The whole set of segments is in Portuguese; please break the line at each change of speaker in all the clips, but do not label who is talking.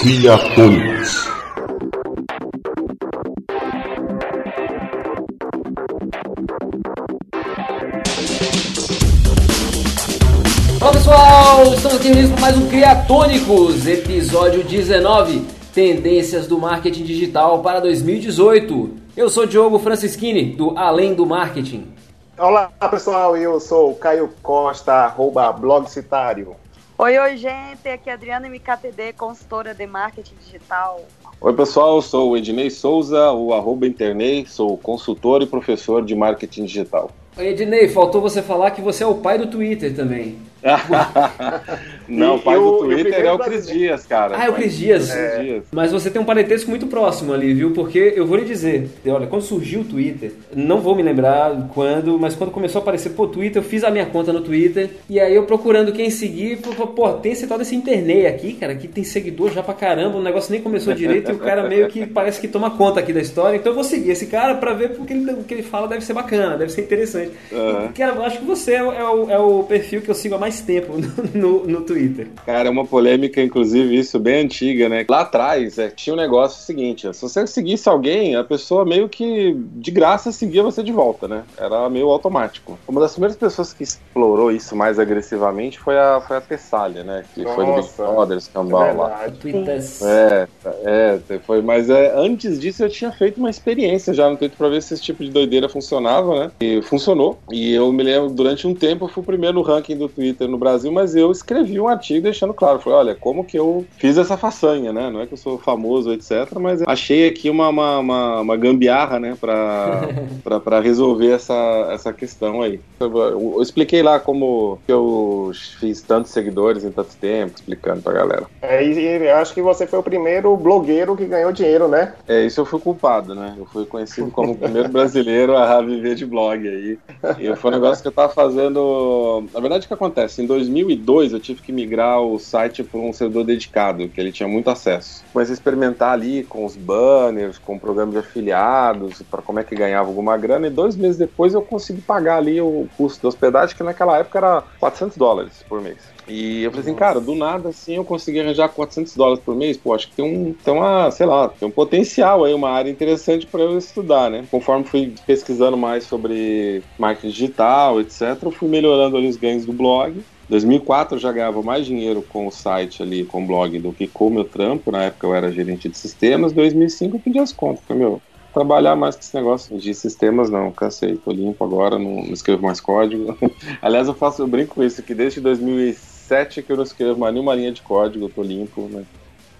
Criatônicos.
Olá pessoal, estamos aqui reunidos com mais um Criatônicos, episódio 19, Tendências do Marketing Digital para 2018. Eu sou Diogo Francischini, do Além do Marketing.
Olá pessoal, eu sou o Caio Costa, arroba blogcitário.
Oi, oi, gente. Aqui é a Adriana MKTD, consultora de marketing digital.
Oi, pessoal. Eu sou o Ednei Souza, o arroba Internei, sou consultor e professor de marketing digital.
Oi, Ednei, faltou você falar que você é o pai do Twitter também.
Não, o pai do Twitter é o Cris Dias, cara.
Ah, é o Cris Dias. É. Mas você tem um parentesco muito próximo ali, viu? Porque eu vou lhe dizer, olha, quando surgiu o Twitter, não vou me lembrar quando, mas quando começou a aparecer, pô, Twitter, eu fiz a minha conta no Twitter, e aí eu procurando quem seguir, pô, pô tem esse tal desse internet aqui, cara, que tem seguidor já pra caramba, o negócio nem começou direito e o cara meio que parece que toma conta aqui da história, então eu vou seguir esse cara pra ver porque ele, o que ele fala deve ser bacana, deve ser interessante. Uhum. E, cara, eu acho que você é, é, o, é o perfil que eu sigo há mais tempo no, no, Twitter.
Cara, é uma polêmica, inclusive, isso bem antiga, né? Lá atrás é, tinha um negócio seguinte: se você seguisse alguém, a pessoa meio que de graça seguia você de volta, né? Era meio automático. Uma das primeiras pessoas que explorou isso mais agressivamente foi a, foi a Tessália, né? Que Nossa, foi do Big Brother, escambau é lá. É, é, foi, mas é, antes disso eu tinha feito uma experiência já no Twitter pra ver se esse tipo de doideira funcionava, né? E funcionou. E eu me lembro, durante um tempo, eu fui o primeiro no ranking do Twitter Twitter no Brasil, mas eu escrevi um artigo deixando claro, falei, olha, como que eu fiz essa façanha, né? Não é que eu sou famoso, etc, mas achei aqui uma, uma, uma, uma gambiarra, né, pra, resolver essa, essa questão aí. Eu, eu, eu, expliquei lá como que eu fiz tantos seguidores em tanto tempo, explicando pra galera.
É, e acho que você foi o primeiro blogueiro que ganhou dinheiro, né?
É, isso eu fui culpado, né? Eu fui conhecido como o primeiro brasileiro a viver de blog aí. E foi um negócio que eu tava fazendo... Na verdade, o que acontece? acontece? Em 2002 eu tive que migrar o site para um servidor dedicado, que ele tinha muito acesso. Comecei a experimentar ali com os banners, com o programa de afiliados, para como é que ganhava alguma grana, e dois meses depois eu consegui pagar ali o custo da hospedagem, que naquela época era 400 dólares por mês. E eu falei assim, cara, do nada assim eu consegui arranjar 400 dólares por mês, pô, acho que tem um, tem uma, sei lá, tem um potencial aí, uma área interessante para eu estudar, né? Conforme fui pesquisando mais sobre marketing digital, etc, eu fui melhorando ali os ganhos do blog. 2004 eu já ganhava mais dinheiro com o site ali, com o blog, do que com o meu trampo. Na época eu era gerente de sistemas. 2005 eu pedi as contas. Falei, meu, trabalhar mais com esse negócio de sistemas, não. Cansei, tô limpo agora, não, não escrevo mais código. Aliás, eu faço, eu brinco com isso, que desde 2007 que eu não escrevo mais nenhuma linha de código, eu tô limpo, né?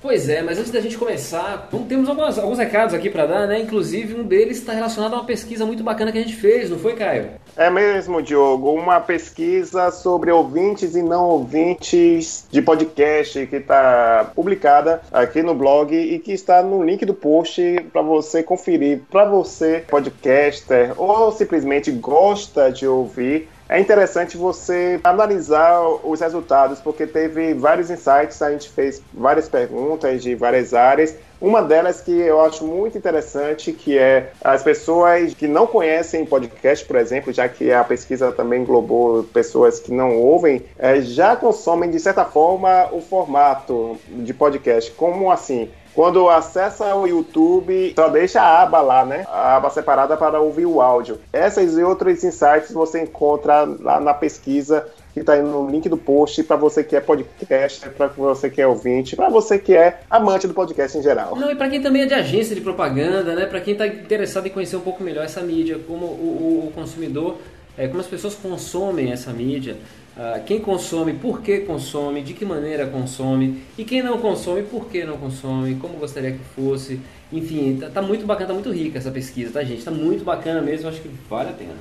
Pois é, mas antes da gente começar, temos alguns, alguns recados aqui para dar, né? Inclusive, um deles está relacionado a uma pesquisa muito bacana que a gente fez, não foi, Caio?
É mesmo, Diogo. Uma pesquisa sobre ouvintes e não ouvintes de podcast que está publicada aqui no blog e que está no link do post para você conferir. Para você, podcaster, ou simplesmente gosta de ouvir é interessante você analisar os resultados, porque teve vários insights, a gente fez várias perguntas de várias áreas. Uma delas que eu acho muito interessante, que é as pessoas que não conhecem podcast, por exemplo, já que a pesquisa também englobou pessoas que não ouvem, é, já consomem, de certa forma, o formato de podcast. Como assim? Quando acessa o YouTube, só deixa a aba lá, né? A aba separada para ouvir o áudio. Essas e outros insights você encontra lá na pesquisa que está no link do post para você que é podcast, para você que é ouvinte, para você que é amante do podcast em geral.
Não, e para quem também é de agência de propaganda, né? Para quem está interessado em conhecer um pouco melhor essa mídia, como o, o consumidor, é, como as pessoas consomem essa mídia. Uh, quem consome, por que consome, de que maneira consome, e quem não consome, por que não consome, como gostaria que fosse. Enfim, tá, tá muito bacana, tá muito rica essa pesquisa, tá, gente? Tá muito bacana mesmo, acho que vale a pena.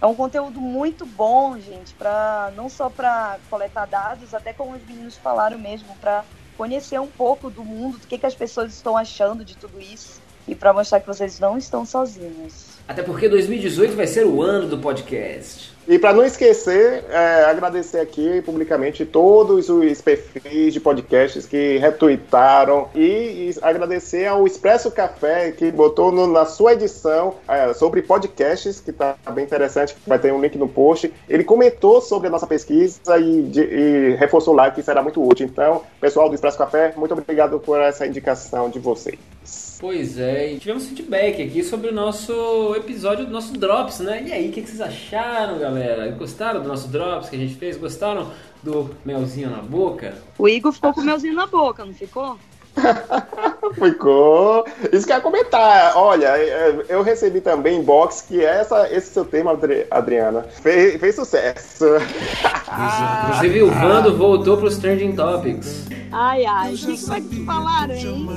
É um conteúdo muito bom, gente, para não só para coletar dados, até como os meninos falaram mesmo, para conhecer um pouco do mundo, do que, que as pessoas estão achando de tudo isso e para mostrar que vocês não estão sozinhos.
Até porque 2018 vai ser o ano do podcast.
E para não esquecer, é, agradecer aqui publicamente todos os perfis de podcasts que retweetaram e, e agradecer ao Expresso Café que botou no, na sua edição é, sobre podcasts, que está bem interessante, vai ter um link no post. Ele comentou sobre a nossa pesquisa e, de, e reforçou lá que será muito útil. Então, pessoal do Expresso Café, muito obrigado por essa indicação de vocês.
Pois é, e tivemos feedback aqui sobre o nosso episódio do nosso Drops, né? E aí, o que, que vocês acharam, galera? Gostaram do nosso Drops que a gente fez? Gostaram do melzinho na boca?
O Igor ficou com o melzinho na boca, não ficou?
Ficou. Isso que eu ia comentar. Olha, é, eu recebi também inbox que essa, esse seu tema, Adriana, fez, fez sucesso.
Inclusive, o Vando voltou para os Trending Topics.
Ai, ai, o que, que vai te falar, hein,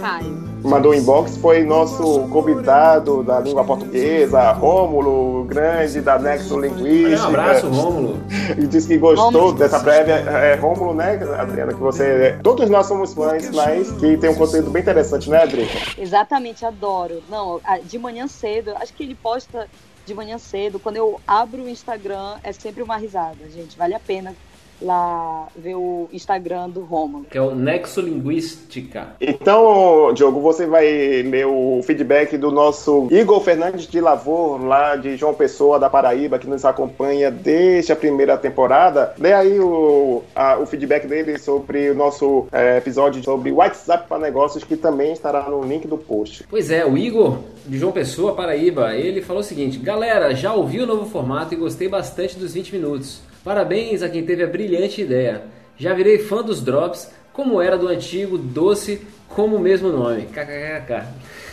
Caio?
Mandou inbox foi nosso convidado da língua portuguesa, Rômulo Grande, da Nexo Linguística.
Um abraço, Rômulo.
E disse que gostou Rômulo. dessa prévia. É, Rômulo, né, Adriana? Que você. Todos nós somos fãs, mas que tem um conteúdo bem interessante, né, Adriana?
Exatamente, adoro. Não, de manhã cedo, acho que ele posta de manhã cedo. Quando eu abro o Instagram, é sempre uma risada, gente. Vale a pena lá ver o Instagram do Romulo.
Que é o Nexo Linguística.
Então, Diogo, você vai ler o feedback do nosso Igor Fernandes de Lavor, lá de João Pessoa, da Paraíba, que nos acompanha desde a primeira temporada. Lê aí o, a, o feedback dele sobre o nosso é, episódio sobre WhatsApp para negócios, que também estará no link do post.
Pois é, o Igor de João Pessoa, Paraíba, ele falou o seguinte: Galera, já ouvi o novo formato e gostei bastante dos 20 minutos. Parabéns a quem teve a brilhante ideia. Já virei fã dos drops, como era do antigo doce como o mesmo nome. KKKK.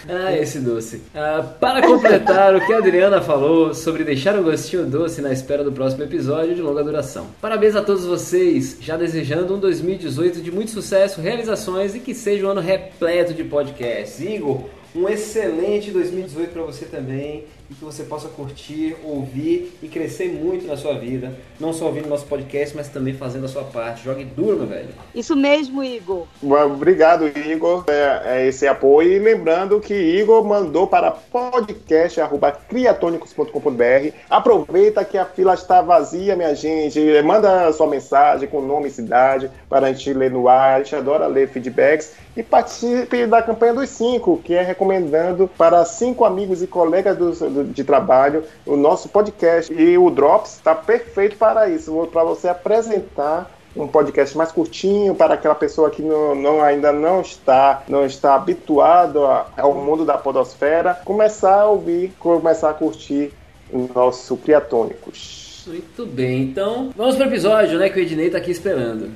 Ah, esse doce. Ah, para completar o que a Adriana falou sobre deixar um gostinho doce na espera do próximo episódio de longa duração. Parabéns a todos vocês, já desejando um 2018 de muito sucesso, realizações e que seja um ano repleto de podcasts. Igor, um excelente 2018 para você também e que você possa curtir, ouvir e crescer muito na sua vida. Não só ouvindo nosso podcast, mas também fazendo a sua parte. Jogue duro, meu velho.
Isso mesmo, Igor.
Obrigado, Igor, é, é esse apoio. E lembrando que Igor mandou para podcast.criatonicos.com.br. Aproveita que a fila está vazia, minha gente. Manda sua mensagem com nome e cidade para a gente ler no ar. A gente adora ler feedbacks. E participe da campanha dos cinco, que é recomendando para cinco amigos e colegas do, do, de trabalho o nosso podcast. E o Drops está perfeito para isso, para você apresentar um podcast mais curtinho para aquela pessoa que não, não, ainda não está não está habituado ao mundo da podosfera começar a ouvir começar a curtir o nosso Criatônicos.
Muito bem então vamos para o episódio né que o Ednei está aqui esperando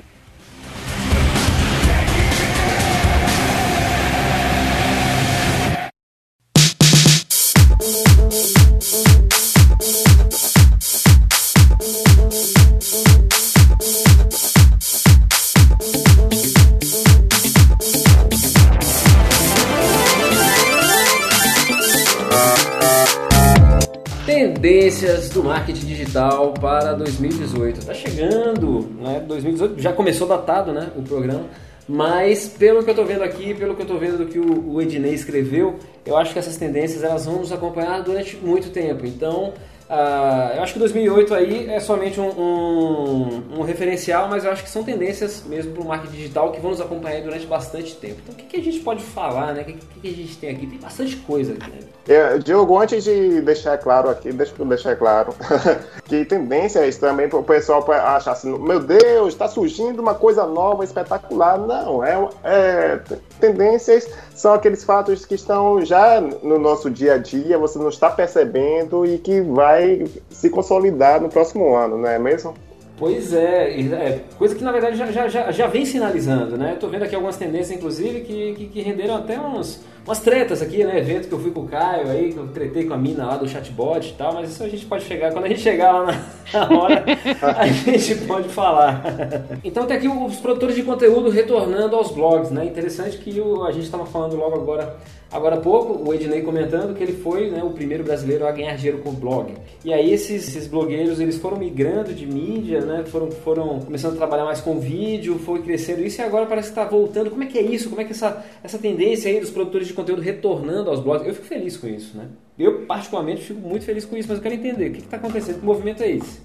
Tendências do marketing digital para 2018. Está chegando, né? 2018 já começou datado, né? O programa. Mas pelo que eu estou vendo aqui, pelo que eu estou vendo do que o Ednei escreveu, eu acho que essas tendências elas vão nos acompanhar durante muito tempo. Então Uh, eu acho que 2008 aí é somente um, um, um, referencial, mas eu acho que são tendências mesmo para o marketing digital que vão nos acompanhar durante bastante tempo. Então, o que, que a gente pode falar, né? O que, que, que, a gente tem aqui? Tem bastante coisa aqui, né?
É, Diogo, antes de deixar claro aqui, deixa eu deixar claro que tendências também para o pessoal achar assim, meu Deus, está surgindo uma coisa nova, espetacular. Não, é, é tendências são aqueles fatos que estão já no nosso dia a dia, você não está percebendo e que vai se consolidar no próximo ano, não é mesmo?
Pois é, é coisa que na verdade já, já, já vem sinalizando, né? Estou vendo aqui algumas tendências, inclusive, que, que, que renderam até uns, umas tretas aqui, né? Evento que eu fui com o Caio aí, que eu tretei com a mina lá do chatbot e tal, mas isso a gente pode chegar, quando a gente chegar lá na hora, a gente pode falar. Então tem aqui os produtores de conteúdo retornando aos blogs, né? Interessante que o, a gente estava falando logo agora Agora há pouco, o Ednei comentando que ele foi né, o primeiro brasileiro a ganhar dinheiro com blog. E aí esses, esses blogueiros eles foram migrando de mídia né? Foram, foram começando a trabalhar mais com vídeo, foi crescendo isso e agora parece que está voltando. Como é que é isso? Como é que essa, essa tendência aí dos produtores de conteúdo retornando aos blogs? Eu fico feliz com isso, né? Eu, particularmente, fico muito feliz com isso, mas eu quero entender o que está acontecendo, que movimento é esse?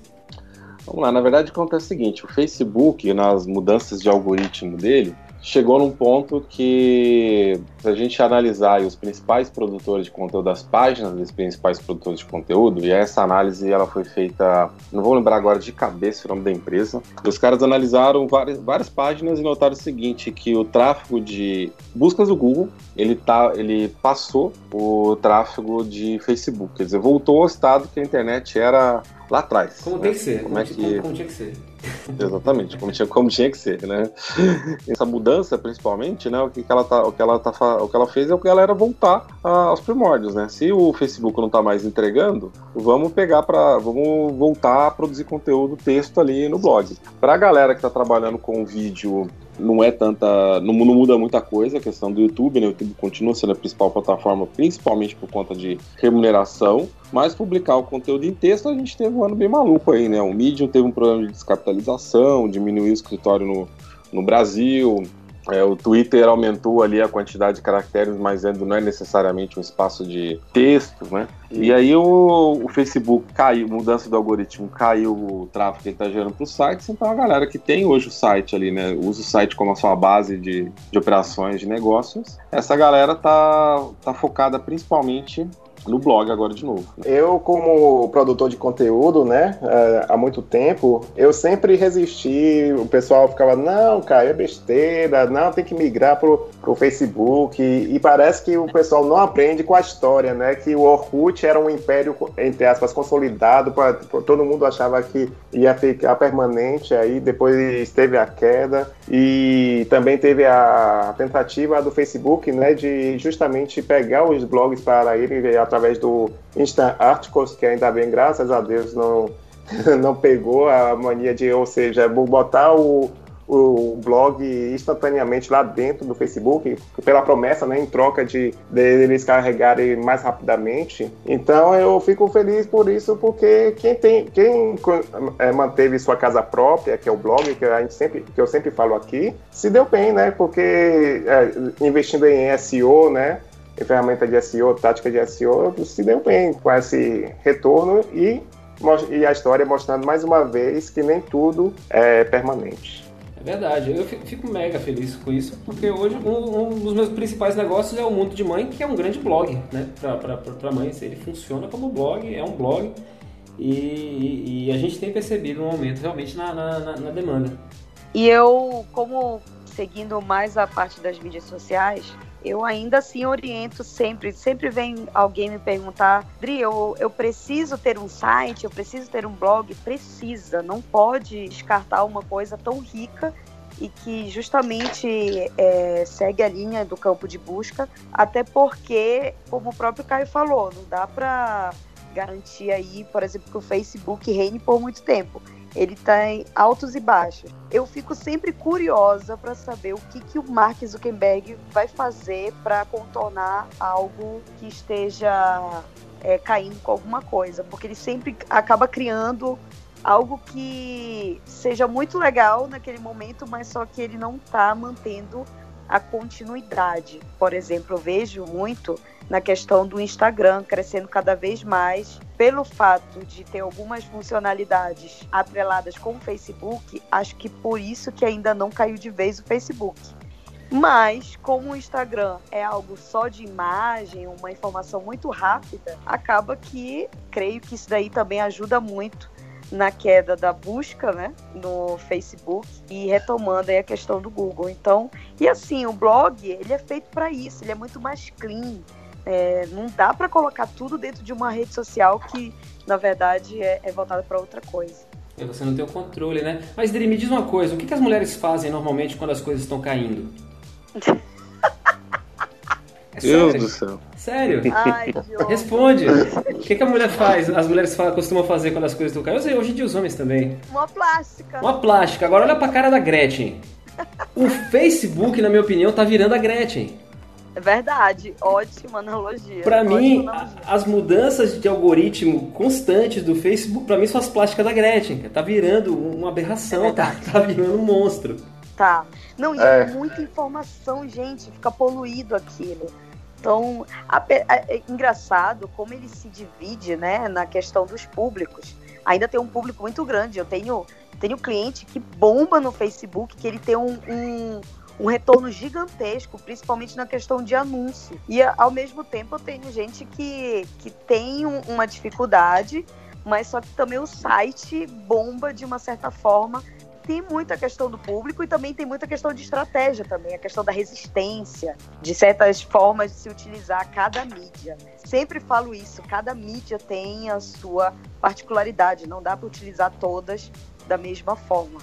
Vamos lá, na verdade acontece o seguinte, o Facebook, nas mudanças de algoritmo dele, chegou num ponto que, se a gente analisar os principais produtores de conteúdo, as páginas dos principais produtores de conteúdo, e essa análise ela foi feita, não vou lembrar agora de cabeça o nome da empresa, os caras analisaram várias, várias páginas e notaram o seguinte, que o tráfego de buscas do Google, ele, tá, ele passou o tráfego de Facebook, quer dizer, voltou ao estado que a internet era lá atrás.
Como né? tem que ser, como, como, é que... Como, como tinha que ser.
Exatamente, como tinha, como tinha que ser, né? Essa mudança, principalmente, né? O que, que ela tá, o que ela tá, o que ela fez é o que ela era voltar aos primórdios, né? Se o Facebook não tá mais entregando, vamos pegar para, vamos voltar a produzir conteúdo texto ali no blog. Para a galera que tá trabalhando com vídeo não é tanta. Não, não, muda muita coisa a questão do YouTube, né? O YouTube continua sendo a principal plataforma, principalmente por conta de remuneração. Mas publicar o conteúdo em texto, a gente teve um ano bem maluco aí, né? O Medium teve um problema de descapitalização, diminuiu o escritório no, no Brasil, é, o Twitter aumentou ali a quantidade de caracteres, mas não é necessariamente um espaço de texto, né? E aí o, o, Facebook caiu, mudança do algoritmo, caiu o tráfego que está gerando para os sites, então a galera que tem hoje o site ali, né, usa o site como a sua base de, de operações de negócios, essa galera tá, tá focada principalmente no blog agora de novo.
Eu, como produtor de conteúdo, né, é, há muito tempo, eu sempre resisti, o pessoal ficava, não, cara, é besteira, não, tem que migrar pro, pro Facebook, e, parece que o pessoal não aprende com a história, né, que o Orkut era um império, entre aspas, consolidado, pra, pra todo mundo achava que ia ficar permanente, aí depois teve a queda, e também teve a tentativa do Facebook, né, de justamente pegar os blogs para ele através do Instant Articles, que ainda bem, graças a Deus, não, não pegou a mania de, ou seja, botar o, o blog instantaneamente lá dentro do Facebook, pela promessa, né, em troca de, de eles carregarem mais rapidamente. Então eu fico feliz por isso, porque quem tem, quem é, manteve sua casa própria, que é o blog, que a gente sempre, que eu sempre falo aqui, se deu bem, né? Porque é, investindo em SEO, né? Em ferramenta de SEO, tática de SEO, se deu bem com esse retorno e e a história mostrando mais uma vez que nem tudo é permanente.
É verdade, eu fico mega feliz com isso, porque hoje um, um, dos meus principais negócios é o Mundo de Mãe, que é um grande blog, né, para mães. Ele funciona como blog, é um blog, e, e, a gente tem percebido um aumento realmente na, na, na demanda.
E eu, como seguindo mais a parte das mídias sociais, eu ainda assim oriento sempre. Sempre vem alguém me perguntar, Dri, eu, eu preciso ter um site, eu preciso ter um blog. Precisa, não pode descartar uma coisa tão rica e que justamente é, segue a linha do campo de busca, até porque, como o próprio Caio falou, não dá para garantir aí, por exemplo, que o Facebook reine por muito tempo ele tem altos e baixos. Eu fico sempre curiosa para saber o que, que o Mark Zuckerberg vai fazer para contornar algo que esteja é, caindo com alguma coisa, porque ele sempre acaba criando algo que seja muito legal naquele momento, mas só que ele não está mantendo a continuidade. Por exemplo, eu vejo muito na questão do Instagram crescendo cada vez mais pelo fato de ter algumas funcionalidades atreladas com o Facebook, acho que por isso que ainda não caiu de vez o Facebook. Mas, como o Instagram é algo só de imagem, uma informação muito rápida, acaba que creio que isso daí também ajuda muito na queda da busca, né, no Facebook e retomando aí a questão do Google. Então, e assim, o blog, ele é feito para isso, ele é muito mais clean, é, não dá para colocar tudo dentro de uma rede social que, na verdade, é, é voltada para outra coisa.
E você não tem o controle, né? Mas, Dri, me diz uma coisa: o que, que as mulheres fazem normalmente quando as coisas estão caindo?
É Deus sério? do céu.
Sério? Ai, Responde. O que, que, a mulher faz? As mulheres falam, costumam fazer quando as coisas estão caindo? Eu sei, hoje em dia os homens também.
Uma plástica.
Uma plástica. Agora olha pra cara da Gretchen. O Facebook, na minha opinião, tá virando a Gretchen.
É verdade, ótima analogia.
Para mim, analogia. as mudanças de algoritmo constantes do Facebook, para mim são as plásticas da Gretchen. Tá virando uma aberração, é tá, tá virando um monstro.
Tá. Não, e é. é muita informação, gente, fica poluído aquilo. Então, é engraçado como ele se divide, né, na questão dos públicos. Ainda tem um público muito grande. Eu tenho, tenho cliente que bomba no Facebook, que ele tem um, um um retorno gigantesco, principalmente na questão de anúncio. E ao mesmo tempo eu tenho gente que, que tem um, uma dificuldade, mas só que também o site bomba de uma certa forma. Tem muita questão do público e também tem muita questão de estratégia também, a questão da resistência, de certas formas de se utilizar cada mídia. Sempre falo isso, cada mídia tem a sua particularidade, não dá para utilizar todas da mesma forma.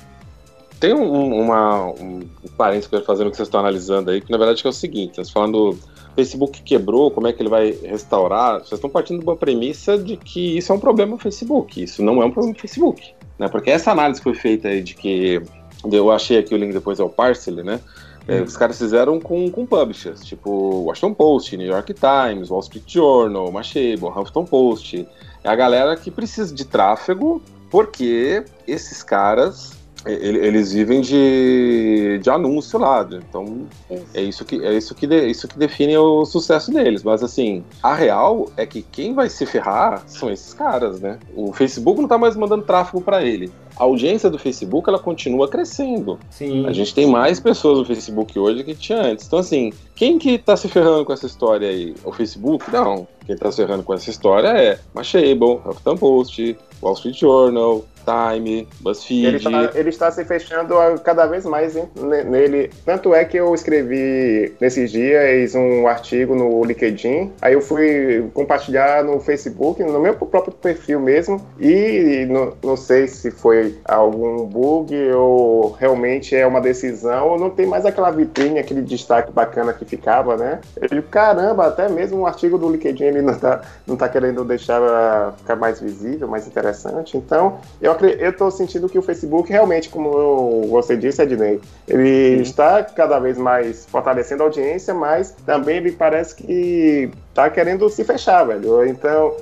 Tem um, uma, um, um parênteses que eu fazer no que vocês estão analisando aí, que na verdade é o seguinte, vocês falando Facebook quebrou, como é que ele vai restaurar? Vocês estão partindo de uma premissa de que isso é um problema do Facebook. Isso não é um problema do Facebook. Né? Porque essa análise foi feita aí de que. Eu achei aqui o link depois é o Parcel, né? É, os caras fizeram com, com publishers, tipo Washington Post, New York Times, Wall Street Journal, Mashable, Huffington Post. É a galera que precisa de tráfego porque esses caras eles vivem de, de anúncio lá, então é isso que é isso que, de, isso que define o sucesso deles. Mas assim, a real é que quem vai se ferrar são esses caras, né? O Facebook não tá mais mandando tráfego para ele. A audiência do Facebook ela continua crescendo.
Sim.
A gente tem mais pessoas no Facebook hoje do que tinha antes. Então assim, quem que tá se ferrando com essa história aí? O Facebook? Não. Quem tá se ferrando com essa história é Mashable, Huffington Post, Wall Street Journal, Time, BuzzFeed.
Ele, tá, ele está se fechando cada vez mais hein, nele. Tanto é que eu escrevi nesses dias um artigo no LinkedIn, aí eu fui compartilhar no Facebook, no meu próprio perfil mesmo, e não, não sei se foi algum bug ou realmente é uma decisão, não tem mais aquela vitrine, aquele destaque bacana que ficava, né? Ele, caramba, até mesmo um artigo do LinkedIn ele não está não tá querendo deixar ficar mais visível, mais interessante. Então, eu eu estou sentindo que o Facebook realmente, como você disse, Ednei, ele Sim. está cada vez mais fortalecendo a audiência, mas também me parece que está querendo se fechar, velho. Então,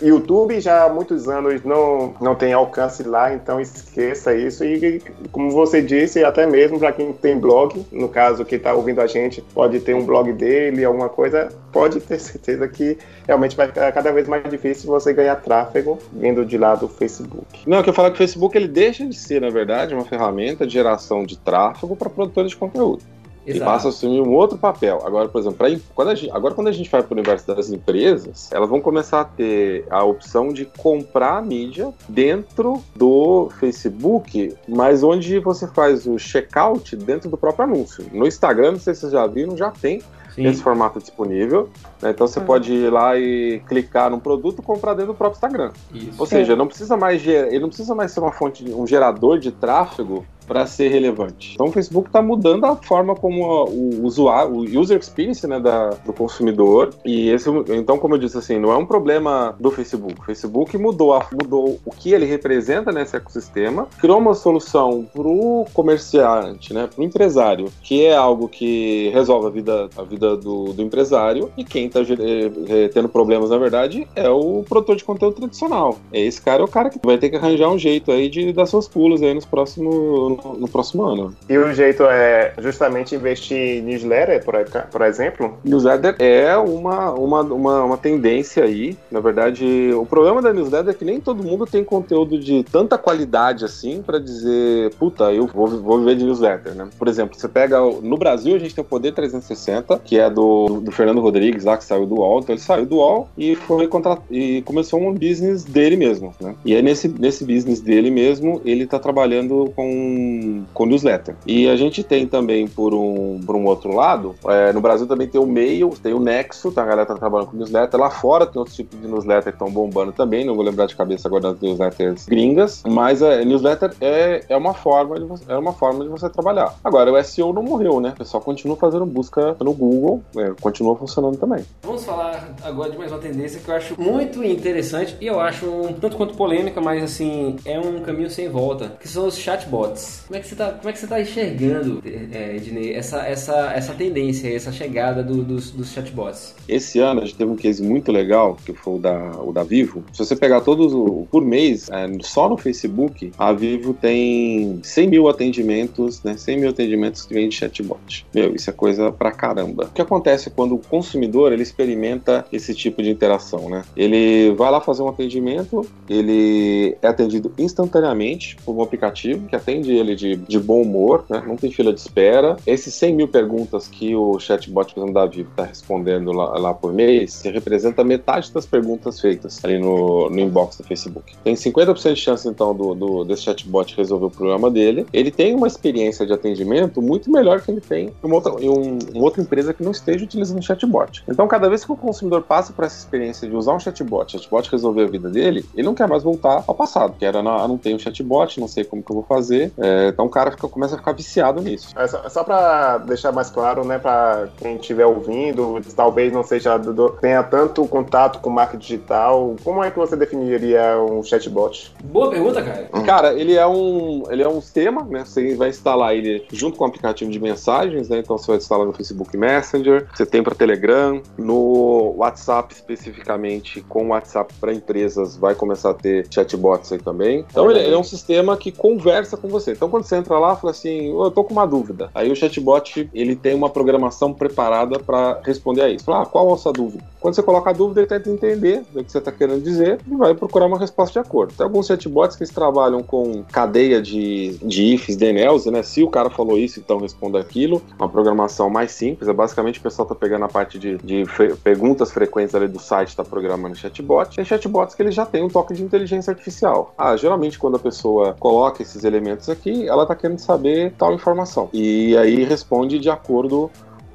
YouTube já há muitos anos não, não tem alcance lá, então esqueça isso. E como você disse, até mesmo para quem tem blog, no caso que está ouvindo a gente, pode ter um blog dele, alguma coisa, pode ter certeza que realmente vai ficar cada vez mais difícil você ganhar tráfego vindo de lá do Facebook.
Não, eu quero falar que o Facebook ele deixa de ser, na verdade, uma ferramenta de geração de tráfego para produtores de conteúdo. Exato. e passa a assumir um outro papel. Agora, por exemplo, pra, quando gente, agora quando a gente vai para o universo das empresas, elas vão começar a ter a opção de comprar a mídia dentro do Facebook, mas onde você faz o checkout dentro do próprio anúncio. No Instagram, não sei se vocês já viram, já tem Sim. esse formato disponível. Né? Então você uhum. pode ir lá e clicar num produto e comprar dentro do próprio Instagram. Isso. Ou seja, não precisa mais ele não precisa mais ser uma fonte, um gerador de tráfego para ser relevante. Então o Facebook está mudando a forma como o usuário, o user experience né, da, do consumidor. E esse, então, como eu disse assim, não é um problema do Facebook. O Facebook mudou, a, mudou o que ele representa nesse ecossistema, criou uma solução para o comerciante, né, para o empresário, que é algo que resolve a vida, a vida do, do empresário. E quem está é, tendo problemas, na verdade, é o produtor de conteúdo tradicional. Esse cara é o cara que vai ter que arranjar um jeito aí de dar seus pulos aí nos próximos no, próximo ano.
E o jeito é justamente investir em newsletter, por, por exemplo?
Newsletter é uma, uma, uma, uma tendência aí. Na verdade, o problema da newsletter é que nem todo mundo tem conteúdo de tanta qualidade assim para dizer, puta, eu vou, vou viver de newsletter, né? Por exemplo, você pega. No Brasil, a gente tem o Poder 360, que é do, do Fernando Rodrigues lá, que saiu do UOL. Então ele saiu do UOL e foi e começou um business dele mesmo, né? E aí nesse, nesse business dele mesmo, ele tá trabalhando com com, newsletter. E a gente tem também, por um, por um outro lado, é, no Brasil também tem o Mail, tem o Nexo, tá? a galera tá trabalhando com newsletter. Lá fora tem outros tipos de newsletter que estão bombando também, não vou lembrar de cabeça agora das newsletters gringas, mas é, newsletter é, é, uma forma de é uma forma de você trabalhar. Agora, o SEO não morreu, né? O pessoal continua fazendo busca no Google, é, continua funcionando também.
Vamos falar agora de mais uma tendência que eu acho muito interessante e eu acho um tanto quanto polêmica, mas assim, é um caminho sem volta, que são os chatbots. Como é que você está como é que você tá enxergando, é, Ednei, essa, essa, essa tendência, essa chegada do, dos, dos chatbots?
Esse ano a gente teve um case muito legal, que foi o da, o da Vivo. Se você pegar todos, por mês, é, só no Facebook, a Vivo tem 100 mil atendimentos, né? 100 mil atendimentos que vem de chatbot. Meu, isso é coisa pra caramba. O que acontece quando o consumidor, ele experimenta esse tipo de interação, né? Ele vai lá fazer um atendimento, ele é atendido instantaneamente por um aplicativo que atende ele de, de bom humor, né? Não tem fila de espera. Esses 100 mil perguntas que o chatbot, por exemplo, da Vivo está respondendo lá, lá, por mês, representa metade das perguntas feitas ali no, no inbox do Facebook. Tem 50% de chance, então, do, do, desse chatbot resolver o problema dele. Ele tem uma experiência de atendimento muito melhor que ele tem em uma outra, em um, uma outra empresa que não esteja utilizando chatbot. Então, cada vez que o consumidor passa por essa experiência de usar um chatbot, chatbot resolver a vida dele, ele não quer mais voltar ao passado, que era, não, não tenho chatbot, não sei como que eu vou fazer. É, então, o cara fica, começa a ficar viciado nisso.
É só, só para deixar mais claro, né, para quem estiver ouvindo, talvez não seja do, tenha tanto contato com marca digital, como é que você definiria um chatbot?
Boa pergunta, cara.
Cara, ele é um, ele é um sistema, né? Você vai instalar ele junto com o aplicativo de mensagens, né? Então você vai instalar no Facebook Messenger, você tem para Telegram, no WhatsApp especificamente, com WhatsApp para empresas, vai começar a ter chatbots aí também. Então ele, ele, é um sistema que conversa com você. Então quando você entra lá, fala assim, oh, eu tô com uma dúvida. Aí o chatbot ele tem uma programação preparada para responder a isso. Fala, ah, qual é a sua dúvida? Quando você coloca a dúvida, ele tenta entender o que você está querendo dizer e vai procurar uma resposta de acordo. Tem alguns chatbots que eles trabalham com cadeia de, de ifs, DNLs, né? Se o cara falou isso, então responda aquilo. Uma programação mais simples. É basicamente o pessoal está pegando a parte de, de perguntas frequentes ali do site, está programando chatbot. Tem chatbots que eles já têm um toque de inteligência artificial. Ah, geralmente quando a pessoa coloca esses elementos aqui, ela está querendo saber tal informação. E aí responde de acordo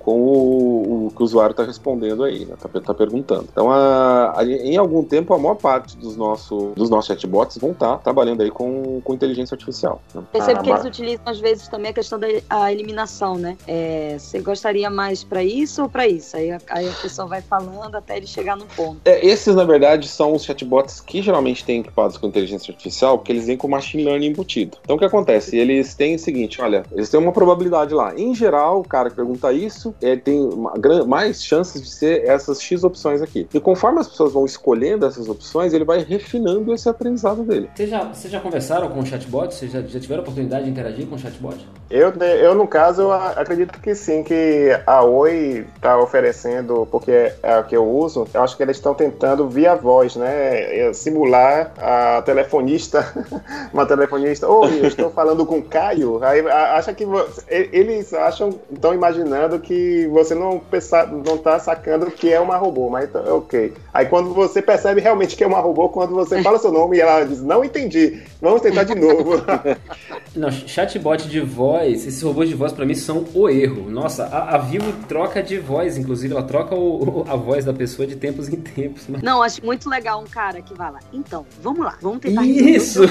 com o, o que o usuário está respondendo aí, né? Tá, tá perguntando. Então, a, a, em algum tempo, a maior parte dos, nosso, dos nossos chatbots vão estar tá trabalhando aí com, com inteligência artificial.
Né? Percebo ah, que eles utilizam, às vezes, também a questão da a eliminação, né? É, você gostaria mais para isso ou para isso? Aí a, aí a pessoa vai falando até ele chegar no ponto.
É, esses, na verdade, são os chatbots que geralmente têm equipados com inteligência artificial, porque eles vêm com machine learning embutido. Então, o que acontece? Eles têm o seguinte, olha, eles têm uma probabilidade lá. Em geral, o cara que pergunta isso, ele é, tem uma, mais chances de ser essas X opções aqui. E conforme as pessoas vão escolhendo essas opções, ele vai refinando esse aprendizado dele.
Vocês já, vocês já conversaram com o chatbot? Vocês já, já tiveram a oportunidade de interagir com o chatbot?
Eu, eu no caso, eu acredito que sim, que a Oi está oferecendo, porque é o que eu uso, eu acho que eles estão tentando via voz, né? É, simular a telefonista, uma telefonista, oi, eu estou falando com o Caio. Aí acha que eles acham, estão imaginando que você não, pensa, não tá sacando que é uma robô, mas tá, ok. Aí quando você percebe realmente que é uma robô, quando você fala seu nome e ela diz, não entendi, vamos tentar de novo.
não, chatbot de voz, esses robôs de voz para mim são o erro. Nossa, a, a, Vivo troca de voz, inclusive, ela troca o, a voz da pessoa de tempos em tempos.
Mas... Não, acho muito legal um cara que vai lá. Então, vamos lá, vamos tentar
Isso!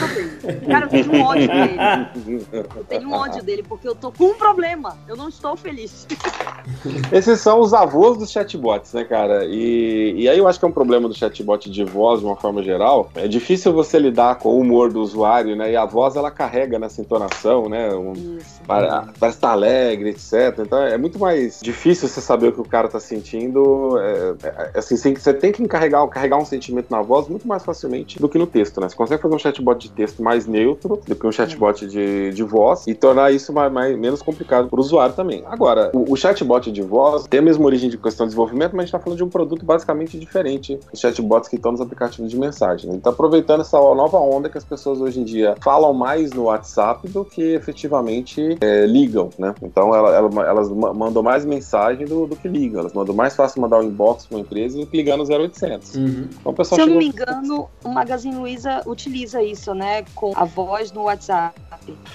Cara, eu tenho um ódio dele. Eu tenho um ódio dele porque eu tô com um problema. Eu não estou feliz.
Esses são os avós dos chatbots, né, cara? E, e aí eu acho que é um problema do chatbot de voz, de uma forma geral. É difícil você lidar com o humor do usuário, né? E a voz, ela carrega nessa entonação, né? Um, para, parece estar alegre, etc. Então é muito mais difícil você saber o que o cara tá sentindo. É, é, assim, você tem que encarregar, carregar um sentimento na voz muito mais facilmente do que no texto, né? Você consegue fazer um chatbot de texto mais neutro do que um chatbot de, de voz e tornar isso mais, mais menos complicado para o usuário também. Agora, o, o chatbot de voz tem a mesma origem de questão de desenvolvimento, mas a gente está falando de um produto basicamente diferente dos chatbots que estão nos aplicativos de mensagem. Ele está aproveitando essa nova onda que as pessoas hoje em dia falam mais no WhatsApp do que efetivamente é, ligam, né? Então ela, ela, elas mandam mais mensagem do, do, que ligam. Elas mandam mais fácil mandar um inbox para uma empresa do que ligar no 0800.
Uhum. Então, o pessoal Se eu não me engano, o Magazine Luiza utiliza isso, né? Com a voz no WhatsApp,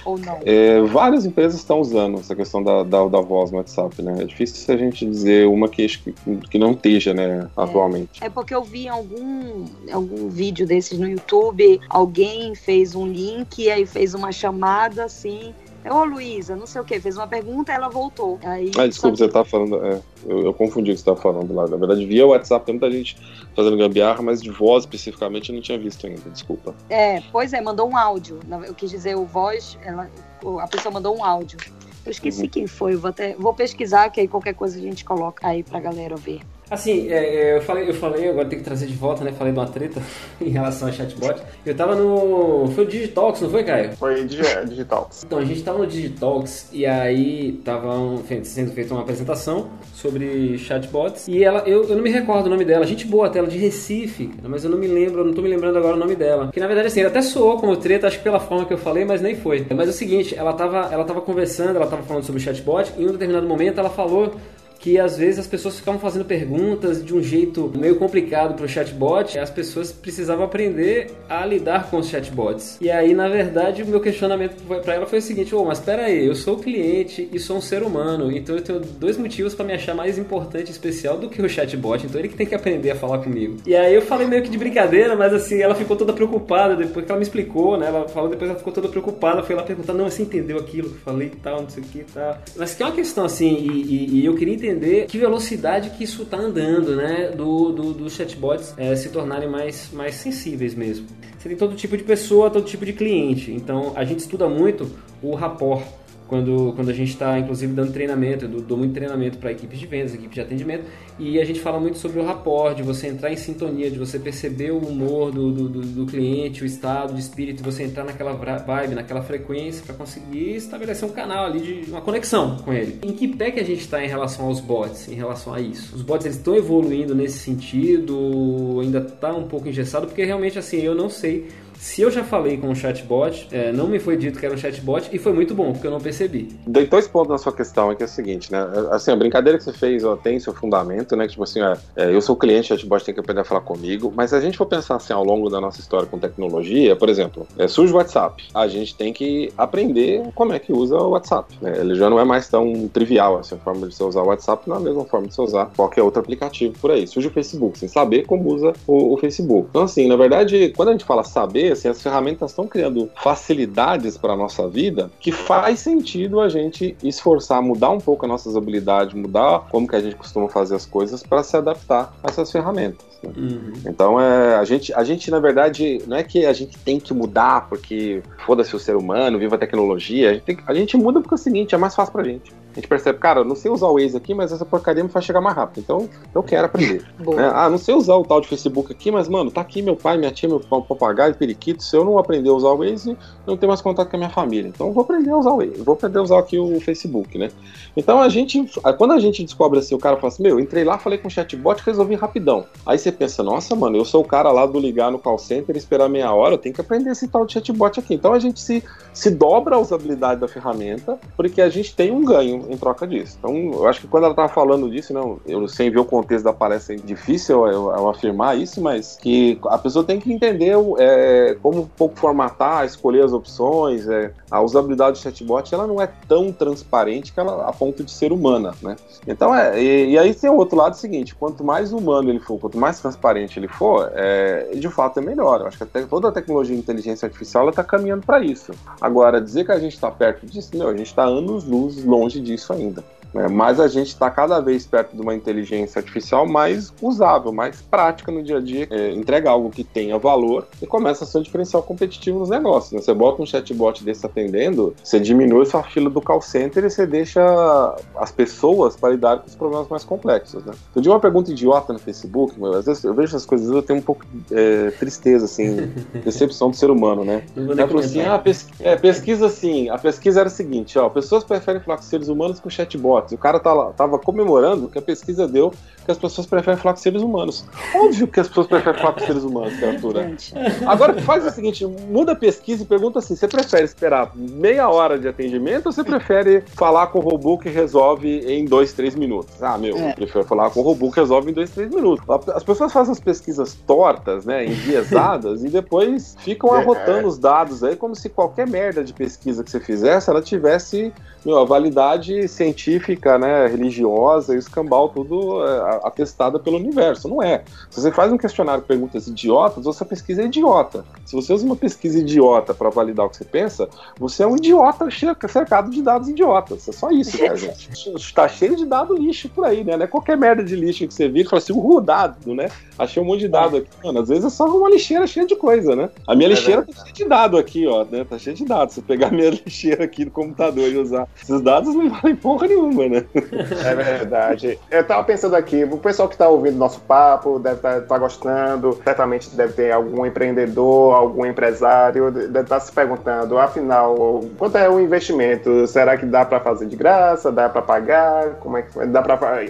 ou não?
É, várias empresas estão usando essa questão da, da, da voz no WhatsApp, né? É difícil a gente dizer uma que, que não esteja, né, é. atualmente.
É porque eu vi algum, algum vídeo desses no YouTube, alguém fez um link e aí fez uma chamada assim Ô, Luísa, não sei o que, fez uma pergunta, ela voltou. Aí,
ah, desculpa, você tá falando. É, eu, eu, confundi o que você tá falando lá. Na verdade, via WhatsApp tem muita gente fazendo gambiarra, mas de voz especificamente eu não tinha visto ainda, desculpa.
É, pois é, mandou um áudio. Eu quis dizer, o voz, ela, a pessoa mandou um áudio. Eu esqueci uhum. quem foi, vou até vou pesquisar, que aí qualquer coisa a gente coloca aí pra galera ver.
Assim, é, é, eu, falei, eu falei, agora tem que trazer de volta, né? Falei de uma treta em relação a chatbot. Eu tava no. Foi o Digitalks, não foi, Caio?
Foi é, Digitalks.
Então, a gente tava no Digitalks e aí tava um, sendo feita uma apresentação sobre chatbots. E ela, eu, eu não me recordo o nome dela, gente boa até, ela de Recife, mas eu não me lembro, eu não tô me lembrando agora o nome dela. Que na verdade, assim, ela até soou como treta, acho que pela forma que eu falei, mas nem foi. Mas é o seguinte, ela tava, ela tava conversando, ela tava falando sobre chatbot, e em um determinado momento ela falou que às vezes as pessoas ficavam fazendo perguntas de um jeito meio complicado para o chatbot, as pessoas precisavam aprender a lidar com os chatbots. E aí, na verdade, o meu questionamento para ela foi o seguinte: oh, mas espera aí, eu sou cliente e sou um ser humano, então eu tenho dois motivos para me achar mais importante e especial do que o chatbot, então ele que tem que aprender a falar comigo. E aí eu falei meio que de brincadeira, mas assim, ela ficou toda preocupada depois que ela me explicou, né? Ela falou depois ela ficou toda preocupada, foi lá perguntar: não, você entendeu aquilo que eu falei e tal, não sei o que tal. Mas que é uma questão assim, e, e, e eu queria entender entender que velocidade que isso está andando, né? Do, do, dos chatbots é, se tornarem mais, mais sensíveis mesmo. Você tem todo tipo de pessoa, todo tipo de cliente. Então a gente estuda muito o rapport quando, quando a gente está, inclusive, dando treinamento, eu dou muito treinamento para equipes de vendas, equipes de atendimento, e a gente fala muito sobre o rapport, de você entrar em sintonia, de você perceber o humor do, do, do, cliente, o estado de espírito, você entrar naquela vibe, naquela frequência, para conseguir estabelecer um canal ali de uma conexão com ele. Em que pé que a gente está em relação aos bots, em relação a isso? Os bots eles estão evoluindo nesse sentido, ainda está um pouco engessado, porque realmente assim, eu não sei se eu já falei com um chatbot, é, não me foi dito que era um chatbot e foi muito bom, porque eu não percebi.
Dei dois pontos na sua questão, que é o seguinte, né? Assim, a brincadeira que você fez ó, tem seu fundamento, né? Tipo assim, é, é, eu sou cliente, chatbot tem que aprender a falar comigo, mas se a gente for pensar assim ao longo da nossa história com tecnologia, por exemplo, é, surge o WhatsApp, a gente tem que aprender como é que usa o WhatsApp, né? Ele já não é mais tão trivial, assim, a forma de você usar o WhatsApp não é a mesma forma de você usar qualquer outro aplicativo por aí. Surge o Facebook, sem saber como usa o, o Facebook. Então, assim, na verdade, quando a gente fala saber, assim, as ferramentas estão criando facilidades para a nossa vida que faz sentido a gente esforçar, mudar um pouco as nossas habilidades, mudar como que a gente costuma fazer as coisas para se adaptar a essas ferramentas. Né? Uhum. Então, é, a, gente, a gente, na verdade, não é que a gente tem que mudar porque foda-se o ser humano, viva a tecnologia, a gente, tem, a gente muda porque é o seguinte, é mais fácil para a gente a gente percebe, cara, não sei usar o Waze aqui, mas essa porcaria me faz chegar mais rápido. Então, eu quero aprender. né? Ah, não sei usar o tal de Facebook aqui, mas, mano, tá aqui meu pai, minha tia, meu papagaio, periquito. Se eu não aprender a usar o Waze, eu não tenho mais contato com a minha família. Então, eu vou aprender a usar o Waze. Vou aprender a usar aqui o Facebook, né? Então, a gente, quando a gente descobre assim, o cara fala assim, meu, entrei lá, falei com o chatbot, resolvi rapidão. Aí você pensa, nossa, mano, eu sou o cara lá do ligar no call center e esperar meia hora, eu tenho que aprender esse tal de chatbot aqui. Então, a gente se, se dobra a usabilidade da ferramenta, porque a gente tem um ganho em troca disso. Então, eu acho que quando ela estava falando disso, não, eu sem ver o contexto da palestra, é difícil eu, eu, afirmar isso, mas que a pessoa tem que entender é, como um pouco formatar, escolher as opções, é, a usabilidade do chatbot ela não é tão transparente que ela a ponto de ser humana, né? Então é e, e aí tem o outro lado seguinte, quanto mais humano ele for, quanto mais transparente ele for, é, de fato é melhor. Eu acho que até toda a tecnologia de inteligência artificial ela está caminhando para isso. Agora dizer que a gente está perto disso, não, a gente está anos luz longe disso ainda. Né? Mas a gente está cada vez perto de uma inteligência artificial mais usável, mais prática no dia a dia, é, entrega algo que tenha valor e começa a ser um diferencial competitivo nos negócios. Né? Você bota um chatbot desse atendendo, você diminui sua fila do call center e você deixa as pessoas para lidar com os problemas mais complexos. Né? Eu digo uma pergunta idiota no Facebook, meu, às vezes eu vejo essas coisas, eu tenho um pouco de é, tristeza, assim, decepção do ser humano, né? Ela falou assim, ah, é, pesquisa assim, a pesquisa era a seguinte, ó, pessoas preferem falar com seres humanos que com chatbot o cara tá tava comemorando que a pesquisa deu que as pessoas preferem falar com seres humanos. Óbvio que as pessoas preferem falar com seres humanos, criatura. Agora faz o seguinte, muda a pesquisa e pergunta assim: você prefere esperar meia hora de atendimento ou você prefere falar com o robô que resolve em dois, três minutos? Ah, meu, é. eu prefiro falar com o robô que resolve em dois, três minutos. As pessoas fazem as pesquisas tortas, né, enviesadas, e depois ficam é. arrotando os dados aí como se qualquer merda de pesquisa que você fizesse, ela tivesse meu, a validade científica científica, né, religiosa e escambau tudo é, atestada pelo universo. Não é. Se você faz um questionário com perguntas idiotas, você pesquisa é idiota. Se você usa uma pesquisa idiota para validar o que você pensa, você é um idiota cercado de dados idiotas. É só isso, cara, gente. Está cheio de dado lixo por aí, né? Não é qualquer merda de lixo que você vira e fala assim, uh, dado, né? Achei um monte de dado aqui. Mano, às vezes é só uma lixeira cheia de coisa, né? A minha é lixeira tá cheia de dado aqui, ó, né? Tá cheia de dados. Se eu pegar minha lixeira aqui no computador e usar esses dados, não valem porra nenhuma, né?
É verdade. Eu tava pensando aqui, o pessoal que tá ouvindo nosso papo deve estar tá, tá gostando, certamente deve ter algum empreendedor, algum empresário, deve estar tá se perguntando, afinal, quanto é o investimento? Será que dá para fazer de graça? Dá para pagar? Como é que dá para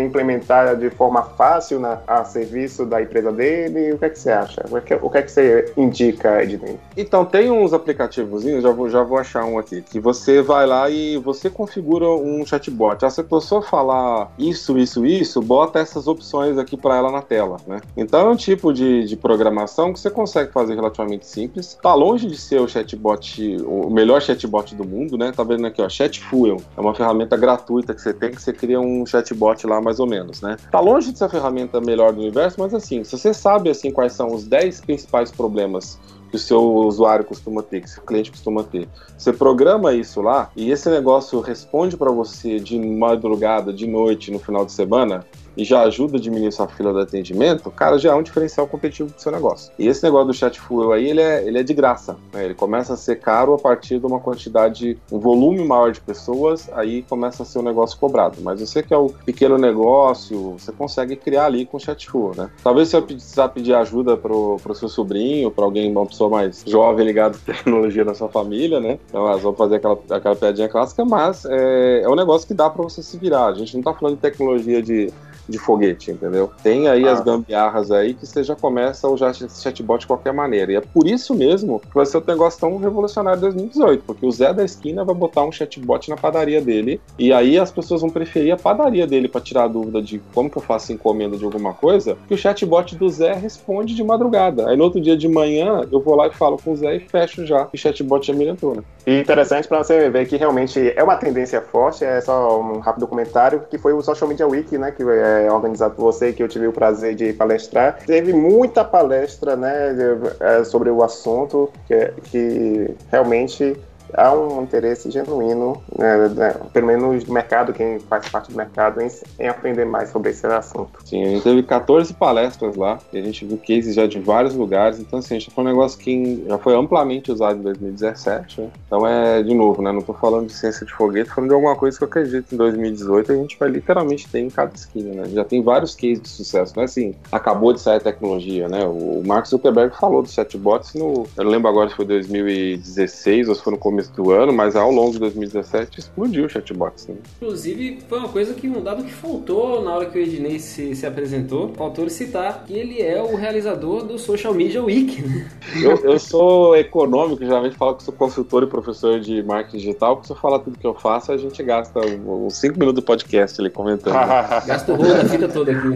implementar de forma fácil na, a serviço da empresa dele? O que é que você acha? O que, o que é que você indica, Ednei?
Então, tem uns aplicativos, já vou, já vou achar um aqui, que você vai lá e você configura um chatbot. Ah, se a pessoa falar isso, isso, isso, bota essas opções aqui para ela na tela, né? Então é um tipo de, de programação que você consegue fazer relativamente simples. Tá longe de ser o chatbot, o melhor chatbot do mundo, né? Tá vendo aqui, ó, Chatfuel. É uma ferramenta gratuita que você tem, que você cria um chatbot lá mais ou menos, né? Tá longe de ser a ferramenta melhor do universo, mas assim, se você sabe assim quais são os 10 principais problemas que o seu usuário costuma ter, que o seu cliente costuma ter. Você programa isso lá e esse negócio responde para você de madrugada, de noite, no final de semana, e já ajuda a diminuir sua fila de atendimento, cara, já é um diferencial competitivo do seu negócio. E esse negócio do chat fuel aí, ele é, ele é de graça. Né? Ele começa a ser caro a partir de uma quantidade, um volume maior de pessoas, aí começa a ser um negócio cobrado. Mas você que é o pequeno negócio, você consegue criar ali com o chat né? Talvez você precisar pedir ajuda pro, pro seu sobrinho, para alguém, uma pessoa mais jovem ligada à tecnologia na sua família, né? Então elas vão fazer aquela, aquela piadinha clássica, mas é, é um negócio que dá para você se virar. A gente não tá falando de tecnologia de de foguete, entendeu? Tem aí ah. as gambiarras aí que você já começa o chatbot de qualquer maneira. E é por isso mesmo que vai ser um negócio tão revolucionário em 2018, porque o Zé da esquina vai botar um chatbot na padaria dele, e aí as pessoas vão preferir a padaria dele para tirar a dúvida de como que eu faço encomenda de alguma coisa, que o chatbot do Zé responde de madrugada. Aí no outro dia de manhã eu vou lá e falo com o Zé e fecho já. E o chatbot já me entrou, né?
E interessante para você ver que realmente é uma tendência forte, é só um rápido comentário, que foi o Social Media Week, né, que é é, organizado por você, que eu tive o prazer de palestrar. Teve muita palestra né, é, sobre o assunto, que, que realmente há um interesse genuíno, né, né, pelo menos do mercado, quem faz parte do mercado, em, em, aprender mais sobre esse assunto.
Sim, a gente teve 14 palestras lá, e a gente viu cases já de vários lugares, então assim, já foi um negócio que já foi amplamente usado em 2017, né? então é, de novo, né, não estou falando de ciência de foguete, falando de alguma coisa que eu acredito em 2018 a gente vai literalmente ter em cada esquina, né, já tem vários cases de sucesso, não é assim, acabou de sair a tecnologia, né, o Mark Zuckerberg falou dos chatbots no, eu lembro agora se foi 2016 ou se foi no começo começo do ano, mas ao longo de 2017 explodiu o chatbots. Né?
Inclusive, foi uma coisa que um dado que faltou na hora que o Ednei se, se apresentou, faltou citar que ele é o realizador do Social Media Week. Né?
Eu, eu sou econômico, geralmente falo que sou consultor e professor de marketing digital, porque se eu falar tudo que eu faço, a gente gasta uns 5 minutos do podcast ali comentando.
Gasta o rolo da fita toda aqui.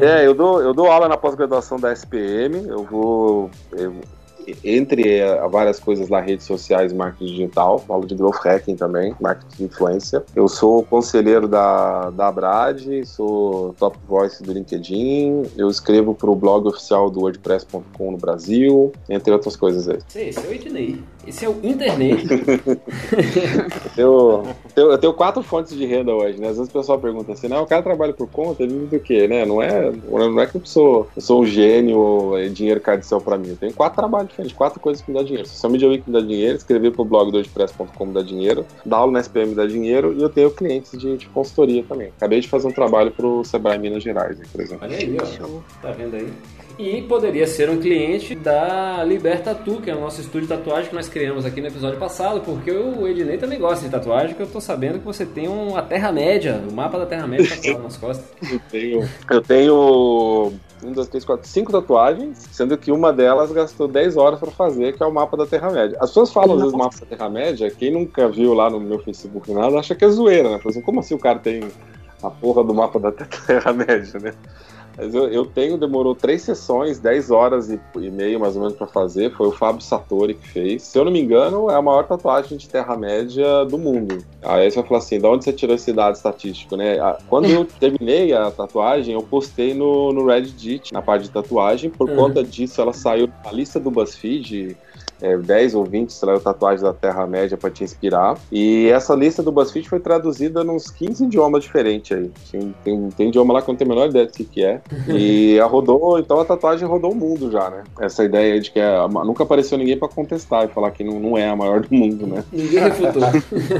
É, eu dou, eu dou aula na pós-graduação da SPM, eu vou. Eu, entre eh, várias coisas lá, redes sociais, marketing digital, falo de growth hacking também, marketing de influência. Eu sou conselheiro da, da Brad, sou top voice do LinkedIn, eu escrevo para o blog oficial do WordPress.com no Brasil, entre outras coisas aí.
Sim, esse é o Ednei. Esse é o internet.
eu, tenho, eu, tenho, quatro fontes de renda hoje, né? Às vezes o pessoal pergunta assim, não, o cara trabalha por conta, vive do quê, né? Não é, não é que eu sou, eu sou um gênio, é dinheiro cai do céu pra mim. Eu tenho quatro trabalhos diferentes, quatro coisas que me dão dinheiro. Social Media Week me dá dinheiro, escrever pro blog do WordPress.com me dá dinheiro, dar aula na SPM me dá dinheiro e eu tenho clientes de, de consultoria também. Acabei de fazer um trabalho pro Sebrae Minas Gerais, por exemplo.
Olha aí, ó. Tá vendo aí? E poderia ser um cliente da Libertatu, que é o nosso estúdio de tatuagem que nós criamos aqui no episódio passado, porque o Ednei também gosta de tatuagem, que eu tô sabendo que você tem uma Terra-média, o um mapa da Terra-média tatuado nas costas.
Eu tenho, eu tenho um, dois, três, quatro, cinco tatuagens, sendo que uma delas gastou 10 horas para fazer, que é o mapa da Terra-média. As pessoas falam às vezes mapa da Terra-média, quem nunca viu lá no meu Facebook nada, acha que é zoeira, né? Assim, como assim o cara tem a porra do mapa da Terra-média, né? Mas eu, eu tenho, demorou três sessões, 10 horas e, e meia mais ou menos para fazer. Foi o Fábio Satori que fez. Se eu não me engano, é a maior tatuagem de Terra-média do mundo. Aí você vai falar assim: de onde você tirou esse dado estatístico, né? Quando eu terminei a tatuagem, eu postei no, no Reddit, na parte de tatuagem. Por uhum. conta disso, ela saiu na lista do BuzzFeed é, 10 ou 20 sei lá, tatuagens da Terra-média para te inspirar. E essa lista do BuzzFeed foi traduzida nos 15 idiomas diferentes aí. Tem, tem, tem idioma lá que eu não tenho a menor ideia do que, que é. E a rodou, então a tatuagem rodou o mundo já, né? Essa ideia de que é, nunca apareceu ninguém para contestar e falar que não, não é a maior do mundo, né?
Ninguém refutou.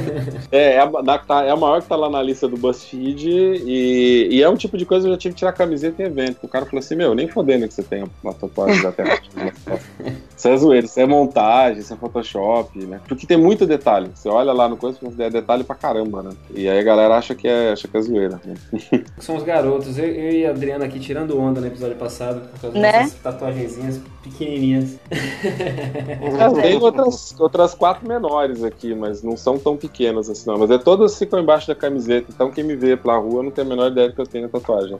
é, é a, tá, é a maior que tá lá na lista do BuzzFeed e, e é um tipo de coisa que eu já tive que tirar camiseta em evento. O cara falou assim: Meu, nem fodendo que você tem uma tatuagem da Terra. Isso é zoeiro, isso é montagem, isso é Photoshop, né? Porque tem muito detalhe. Você olha lá no coisa e é detalhe pra caramba, né? E aí a galera acha que é, acha que é zoeira. Né?
São os garotos. Eu, eu, e a Adriana aqui tirando onda no episódio passado por causa né? dessas tatuagenzinhas pequenininhas.
É, tem outras, outras quatro menores aqui, mas não são tão pequenas assim, não. Mas é todas ficam embaixo da camiseta. Então quem me vê pela rua não tem a menor ideia que eu tenho tatuagem.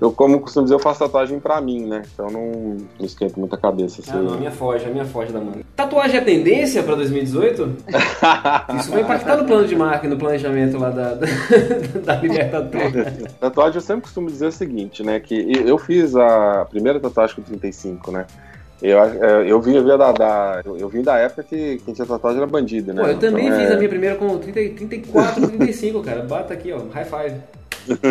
Eu, como costumo dizer, eu faço tatuagem pra mim, né? Então não, não esquento muita cabeça.
Assim. Ah, não, minha foge, a minha foge da manga. Tatuagem é tendência pra 2018? Isso vai impactar no plano de marca e no planejamento lá da, da, da Libertadores.
Tatuagem eu sempre costumo dizer o seguinte, né? Que eu fiz a primeira tatuagem com 35, né? Eu, é, eu, vim, eu, vim da, da, eu vim da época que quem tinha tatuagem era bandido, né?
Pô, eu também então, fiz é... a minha primeira com 30, 34, 35, cara. Bata aqui, ó. High five.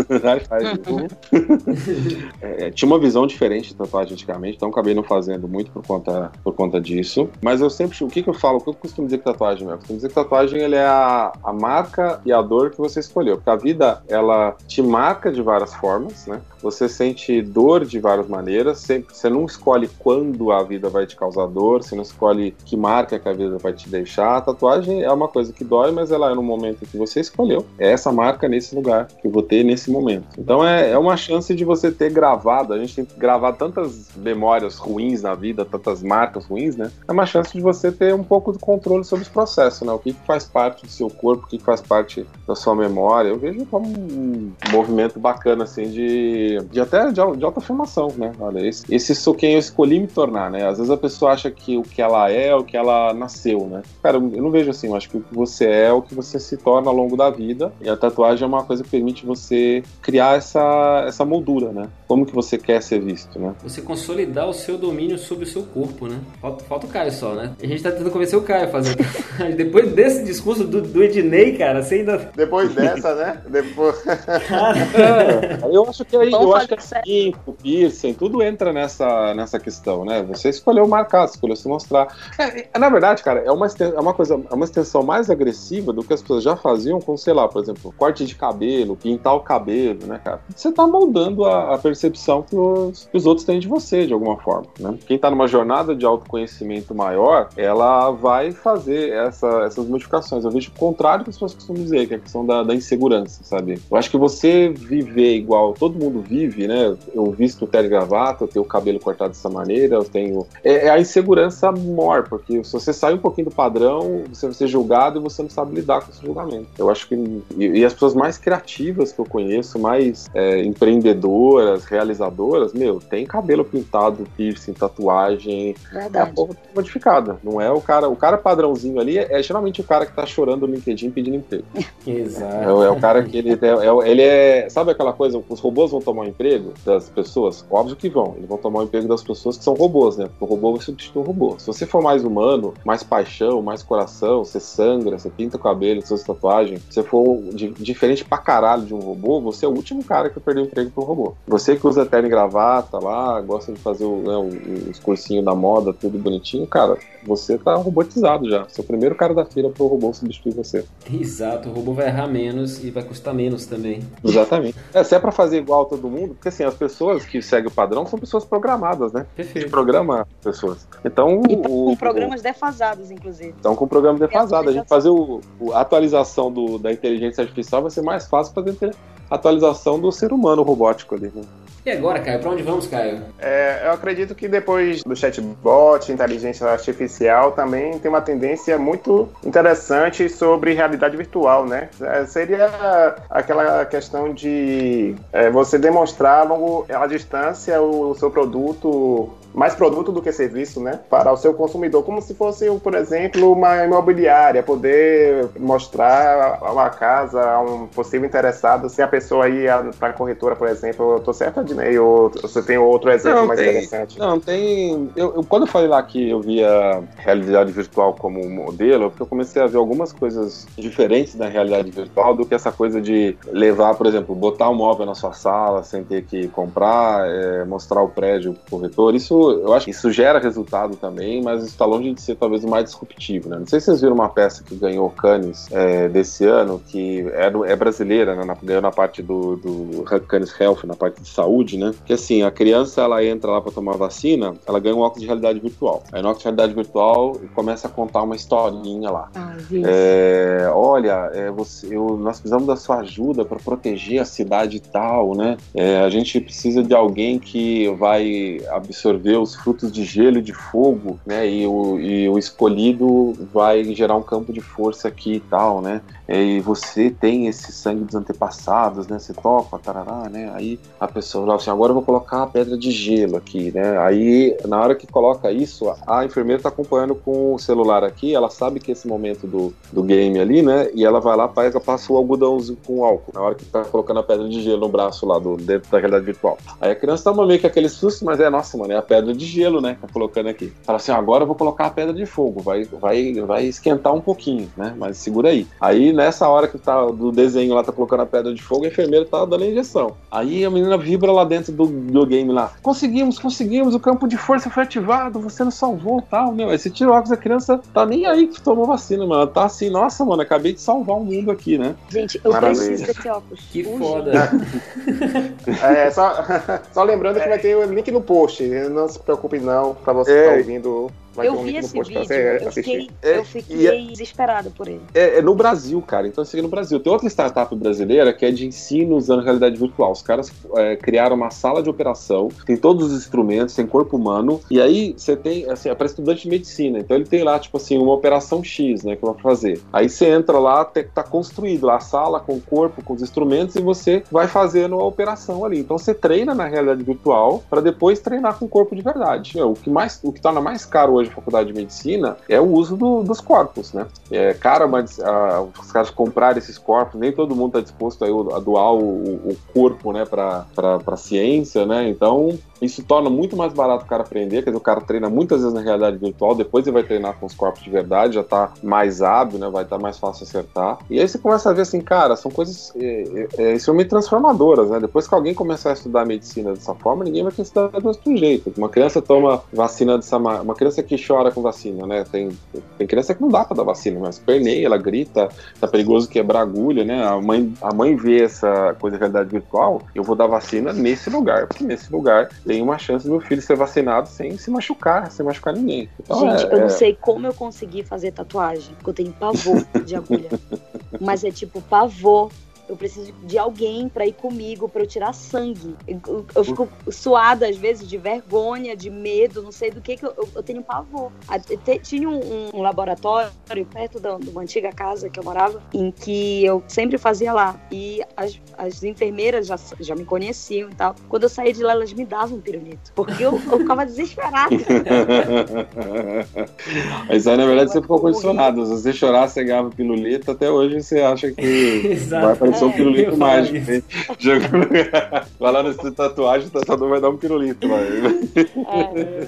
é, tinha uma visão diferente de tatuagem antigamente, então acabei não fazendo muito por conta, por conta disso. Mas eu sempre, o que, que eu falo, o que eu costumo dizer que tatuagem é? Eu costumo dizer que tatuagem ele é a, a marca e a dor que você escolheu. Porque a vida, ela te marca de várias formas, né? Você sente dor de várias maneiras, sempre, você não escolhe quando a vida vai te causar dor, você não escolhe que marca que a vida vai te deixar. A tatuagem é uma coisa que dói, mas ela é no momento que você escolheu. É essa marca nesse lugar que eu vou ter nesse momento. Então é, é uma chance de você ter gravado, a gente tem gravado tantas memórias ruins na vida, tantas marcas ruins, né? É uma chance de você ter um pouco de controle sobre os processos, né? O que, que faz parte do seu corpo, o que, que faz parte da sua memória. Eu vejo como um movimento bacana, assim, de, de até de, de alta formação, né? Olha, esse, esse sou quem eu escolhi me tornar, né? Às vezes a pessoa acha que o que ela é é o que ela nasceu, né? Cara, eu não vejo assim, eu acho que o que você é é o que você se torna ao longo da vida. E a tatuagem é uma coisa que permite você criar essa, essa moldura, né? Como que você quer ser visto, né?
Você consolidar o seu domínio sobre o seu corpo, né? Falta, falta o Caio só, né? A gente tá tentando convencer o Caio a fazer. Depois desse discurso do, do Ednei, cara, você ainda...
Depois dessa, né? Depois...
Cara... É, eu acho que aí, eu acho que assim, o piercing, tudo entra nessa, nessa questão, né? Você escolheu marcar, escolheu se mostrar. É, na verdade, cara, é uma, é uma coisa, é uma extensão mais agressiva do que as pessoas já faziam com, sei lá, por exemplo, corte de cabelo, pintar o cabelo, né, cara? Você tá moldando a, a percepção que os, que os, outros têm de você, de alguma forma, né? Quem tá numa jornada de autoconhecimento maior, ela vai fazer essa, essas modificações. Eu vejo o contrário que as pessoas costumam dizer, que é a questão da, da insegurança, sabe? Eu acho que você viver igual todo mundo vive, né? Eu visto terno e gravata, eu tenho o cabelo cortado dessa maneira, eu tenho... É, é a insegurança maior, porque se você sai um pouquinho do padrão, você vai ser julgado e você não sabe lidar com esse julgamento. Eu acho que... E, e as pessoas mais criativas que eu conheço, mais é, empreendedoras, realizadoras, meu, tem cabelo pintado, piercing, tatuagem.
Verdade.
É a porra modificada. Não é o cara. O cara padrãozinho ali é, é geralmente o cara que tá chorando no LinkedIn pedindo emprego.
Exato.
É, é, o cara que ele é, é ele é. Sabe aquela coisa? Os robôs vão tomar o emprego das pessoas? Óbvio que vão. Eles vão tomar o emprego das pessoas que são robôs, né? Porque o robô vai substituir o robô. Se você for mais humano, mais paixão, mais coração, você sangra, você pinta o cabelo, suas tatuagens, você for de, diferente pra caralho de um robô, você é o último cara que perdeu o emprego pro robô. Você que usa terno e gravata lá, gosta de fazer o, né, os cursinhos da moda, tudo bonitinho, cara, você tá robotizado já. Você é o primeiro cara da fila pro robô substituir você.
Exato, o robô vai errar menos e vai custar menos também.
Exatamente. É, se é pra fazer igual todo mundo, porque assim, as pessoas que seguem o padrão são pessoas programadas, né?
Perfeito.
programa pessoas. Então.
E o, com programas o, defasados, inclusive.
Então, com programas defasados. A gente fazer o, a atualização do, da inteligência artificial vai ser mais fácil fazer atualização do ser humano robótico ali. Né?
E agora, Caio, para onde vamos, Caio?
É, eu acredito que depois do chatbot, inteligência artificial, também tem uma tendência muito interessante sobre realidade virtual, né? É, seria aquela questão de é, você demonstrar logo à distância o, o seu produto mais produto do que serviço, né, para o seu consumidor, como se fosse, por exemplo, uma imobiliária, poder mostrar uma casa a um possível interessado, se a pessoa ir para a corretora, por exemplo, eu tô certo, Dinei, ou você tem outro exemplo
não,
mais
tem,
interessante?
Não, tem, eu, eu, quando eu falei lá que eu via realidade virtual como modelo, porque eu comecei a ver algumas coisas diferentes da realidade virtual do que essa coisa de levar, por exemplo, botar um móvel na sua sala sem ter que comprar, é, mostrar o prédio pro corretor, isso eu acho que isso gera resultado também, mas está longe de ser talvez o mais disruptivo, né? Não sei se vocês viram uma peça que ganhou Cannes é, desse ano, que é, é brasileira, né? Na, ganhou na parte do, do Cannes Health, na parte de saúde, né? Que assim, a criança ela entra lá para tomar vacina, ela ganha um óculos de realidade virtual. Aí no óculos de realidade virtual começa a contar uma historinha lá. Ah, é, olha, é, você, eu, nós precisamos da sua ajuda para proteger a cidade tal, né? É, a gente precisa de alguém que vai absorver os frutos de gelo e de fogo, né? E o, e o escolhido vai gerar um campo de força aqui e tal, né? E você tem esse sangue dos antepassados, né? Você toca, tarará, né? Aí a pessoa fala assim, agora eu vou colocar a pedra de gelo aqui, né? Aí, na hora que coloca isso, a enfermeira está acompanhando com o celular aqui, ela sabe que é esse momento do, do game ali, né? E ela vai lá, pega, passa o algodãozinho com álcool, na hora que tá colocando a pedra de gelo no braço lá, do, dentro da realidade virtual. Aí a criança toma meio que aquele susto, mas é, nossa, mano, é a pedra de gelo, né? Tá colocando aqui. Fala assim, agora eu vou colocar a pedra de fogo, vai, vai, vai esquentar um pouquinho, né? Mas segura aí. Aí nessa hora que tá do desenho lá, tá colocando a pedra de fogo, a enfermeira tá dando a injeção. Aí a menina vibra lá dentro do, do game lá. Conseguimos, conseguimos, o campo de força foi ativado, você nos salvou tal, meu. Aí você tira o óculos, a criança tá nem aí que tomou vacina, mano. Tá assim, nossa, mano, acabei de salvar o mundo aqui, né?
Gente, eu Maravilha. preciso desse óculos.
Que foda.
é, só, só lembrando que vai ter o link no post. Não se preocupe não, pra você é. estar tá ouvindo
Vai eu vi esse vídeo, eu fiquei, é, eu fiquei é, desesperado por ele.
É, é, no Brasil, cara. Então, assim, no Brasil. Tem outra startup brasileira que é de ensino usando realidade virtual. Os caras é, criaram uma sala de operação, tem todos os instrumentos, tem corpo humano, e aí você tem, assim, é para estudante de medicina. Então, ele tem lá, tipo assim, uma operação X, né, que vai fazer. Aí você entra lá, tá construído lá a sala com o corpo, com os instrumentos, e você vai fazendo a operação ali. Então, você treina na realidade virtual para depois treinar com o corpo de verdade. o que mais, o que torna mais caro hoje faculdade de medicina é o uso do, dos corpos, né? É caro mas, a, os caras comprarem esses corpos, nem todo mundo está disposto a, a doar o, o corpo, né, para a ciência, né? Então, isso torna muito mais barato o cara aprender, quer dizer, o cara treina muitas vezes na realidade virtual, depois ele vai treinar com os corpos de verdade, já tá mais hábil, né? Vai estar tá mais fácil acertar. E aí você começa a ver assim, cara, são coisas é, é, é, extremamente transformadoras, né? Depois que alguém começar a estudar medicina dessa forma, ninguém vai querer estudar do outro jeito. Uma criança toma vacina dessa uma criança que chora com vacina, né? Tem, tem criança que não dá pra dar vacina, mas perneia, ela grita, tá perigoso quebrar agulha, né? A mãe, a mãe vê essa coisa de realidade virtual, eu vou dar vacina nesse lugar, porque nesse lugar tem uma chance do meu filho ser vacinado sem se machucar, sem machucar ninguém.
Então, Gente, é, eu não é... sei como eu consegui fazer tatuagem, porque eu tenho pavor de agulha. Mas é tipo pavor eu preciso de alguém para ir comigo, para eu tirar sangue. Eu, eu, fico suada às vezes de vergonha, de medo, não sei do que, que eu, eu tenho pavor. Tinha um, um laboratório perto da, de uma antiga casa que eu morava, em que eu sempre fazia lá. E as, as enfermeiras já, já me conheciam e tal. Quando eu saía de lá, elas me davam um pirulito. Porque eu, eu ficava desesperada.
Mas aí, na verdade, você ficou condicionado. Se você chorar, você ganhava pirulito. Até hoje você acha que vai aparecer sou um pirulito mágico. Jogando... Vai lá nesse tatuagem, o tatuador vai dar um pirulito lá.
É,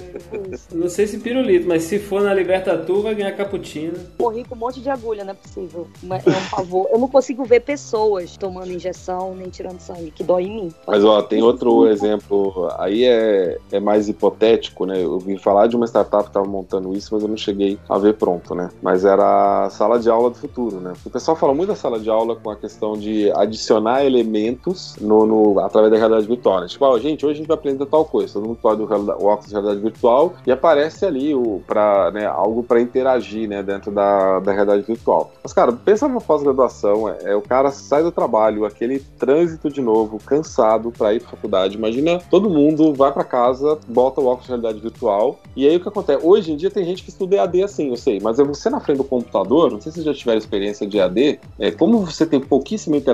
não sei se pirulito, mas se for na Libertatu, vai ganhar cappuccino.
Morri com um monte de agulha, não é possível. É um favor. Eu não consigo ver pessoas tomando injeção nem tirando sangue, que dói em mim.
Mas ó, tem outro exemplo, aí é, é mais hipotético, né? Eu vim falar de uma startup que estava montando isso, mas eu não cheguei a ver pronto, né? Mas era a sala de aula do futuro, né? O pessoal fala muito da sala de aula com a questão de adicionar elementos no, no através da realidade virtual. Tipo, ó, gente, hoje a gente vai aprender tal coisa. Todo mundo pode o óculos de realidade virtual e aparece ali o, pra, né, algo para interagir né, dentro da, da realidade virtual. Mas, cara, pensa numa pós-graduação, é, é, o cara sai do trabalho, aquele trânsito de novo, cansado para ir pra faculdade. Imagina todo mundo vai para casa, bota o óculos de realidade virtual, e aí o que acontece? Hoje em dia tem gente que estuda EAD assim, eu sei, mas é você na frente do computador, não sei se vocês já tiveram experiência de EAD, é, como você tem pouquíssima interação,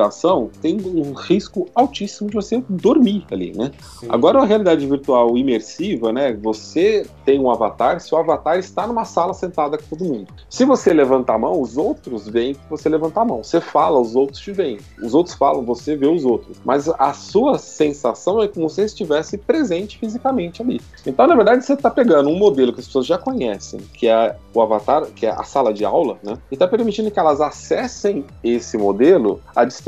tem um risco altíssimo de você dormir ali, né? Sim. Agora a realidade virtual imersiva, né? Você tem um avatar, seu avatar está numa sala sentada com todo mundo. Se você levanta a mão, os outros veem que você levanta a mão. Você fala, os outros te veem. Os outros falam, você vê os outros. Mas a sua sensação é como se você estivesse presente fisicamente ali. Então, na verdade, você está pegando um modelo que as pessoas já conhecem, que é o avatar, que é a sala de aula, né? E está permitindo que elas acessem esse modelo à distância.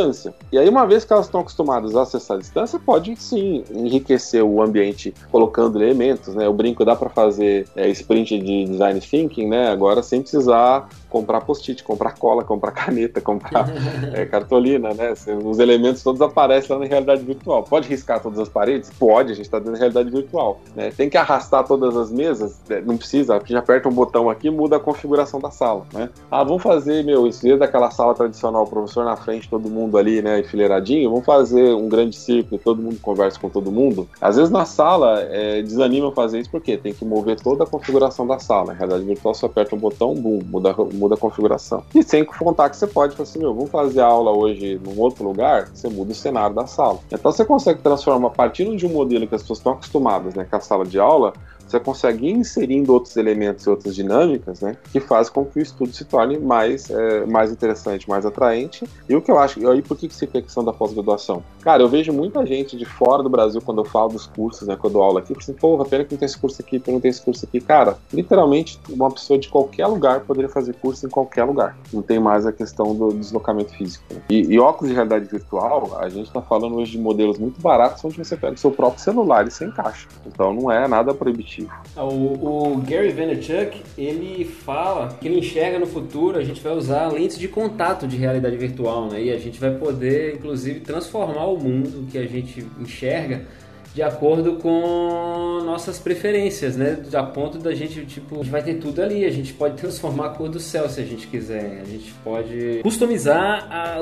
E aí, uma vez que elas estão acostumadas a acessar a distância, pode sim enriquecer o ambiente colocando elementos, né? O brinco dá para fazer é, sprint de design thinking, né? Agora sem precisar comprar post-it, comprar cola, comprar caneta, comprar é, cartolina, né? Os elementos todos aparecem lá na realidade virtual. Pode riscar todas as paredes? Pode, a gente está dentro da realidade virtual. Né? Tem que arrastar todas as mesas? É, não precisa, gente aperta um botão aqui muda a configuração da sala, né? Ah, vamos fazer, meu, em vez daquela sala tradicional, o professor na frente, todo mundo ali, né, enfileiradinho, vamos fazer um grande círculo e todo mundo conversa com todo mundo. Às vezes na sala é, desanima fazer isso porque tem que mover toda a configuração da sala. Na realidade virtual, você aperta um botão, bum, muda, muda a configuração. E sem contar que você pode falar assim, meu, vamos fazer aula hoje num outro lugar, você muda o cenário da sala. Então você consegue transformar, partindo de um modelo que as pessoas estão acostumadas, né, com a sala de aula, você consegue ir inserindo outros elementos e outras dinâmicas, né, que faz com que o estudo se torne mais, é, mais interessante, mais atraente. E o que eu acho, e aí por que, que se a questão da pós-graduação? Cara, eu vejo muita gente de fora do Brasil, quando eu falo dos cursos, né, quando eu dou aula aqui, assim, porra, pena que não tem esse curso aqui, pena não tem esse curso aqui. Cara, literalmente, uma pessoa de qualquer lugar poderia fazer curso em qualquer lugar. Não tem mais a questão do deslocamento físico. Né? E, e, óculos de realidade virtual, a gente está falando hoje de modelos muito baratos, onde você pega o seu próprio celular e você encaixa. Então não é nada proibitivo
ah, o, o Gary Vaynerchuk, ele fala que ele enxerga no futuro a gente vai usar lentes de contato de realidade virtual, né? E a gente vai poder, inclusive, transformar o mundo que a gente enxerga de acordo com nossas preferências, né? A ponto da gente, tipo, a gente vai ter tudo ali, a gente pode transformar a cor do céu se a gente quiser, a gente pode customizar a,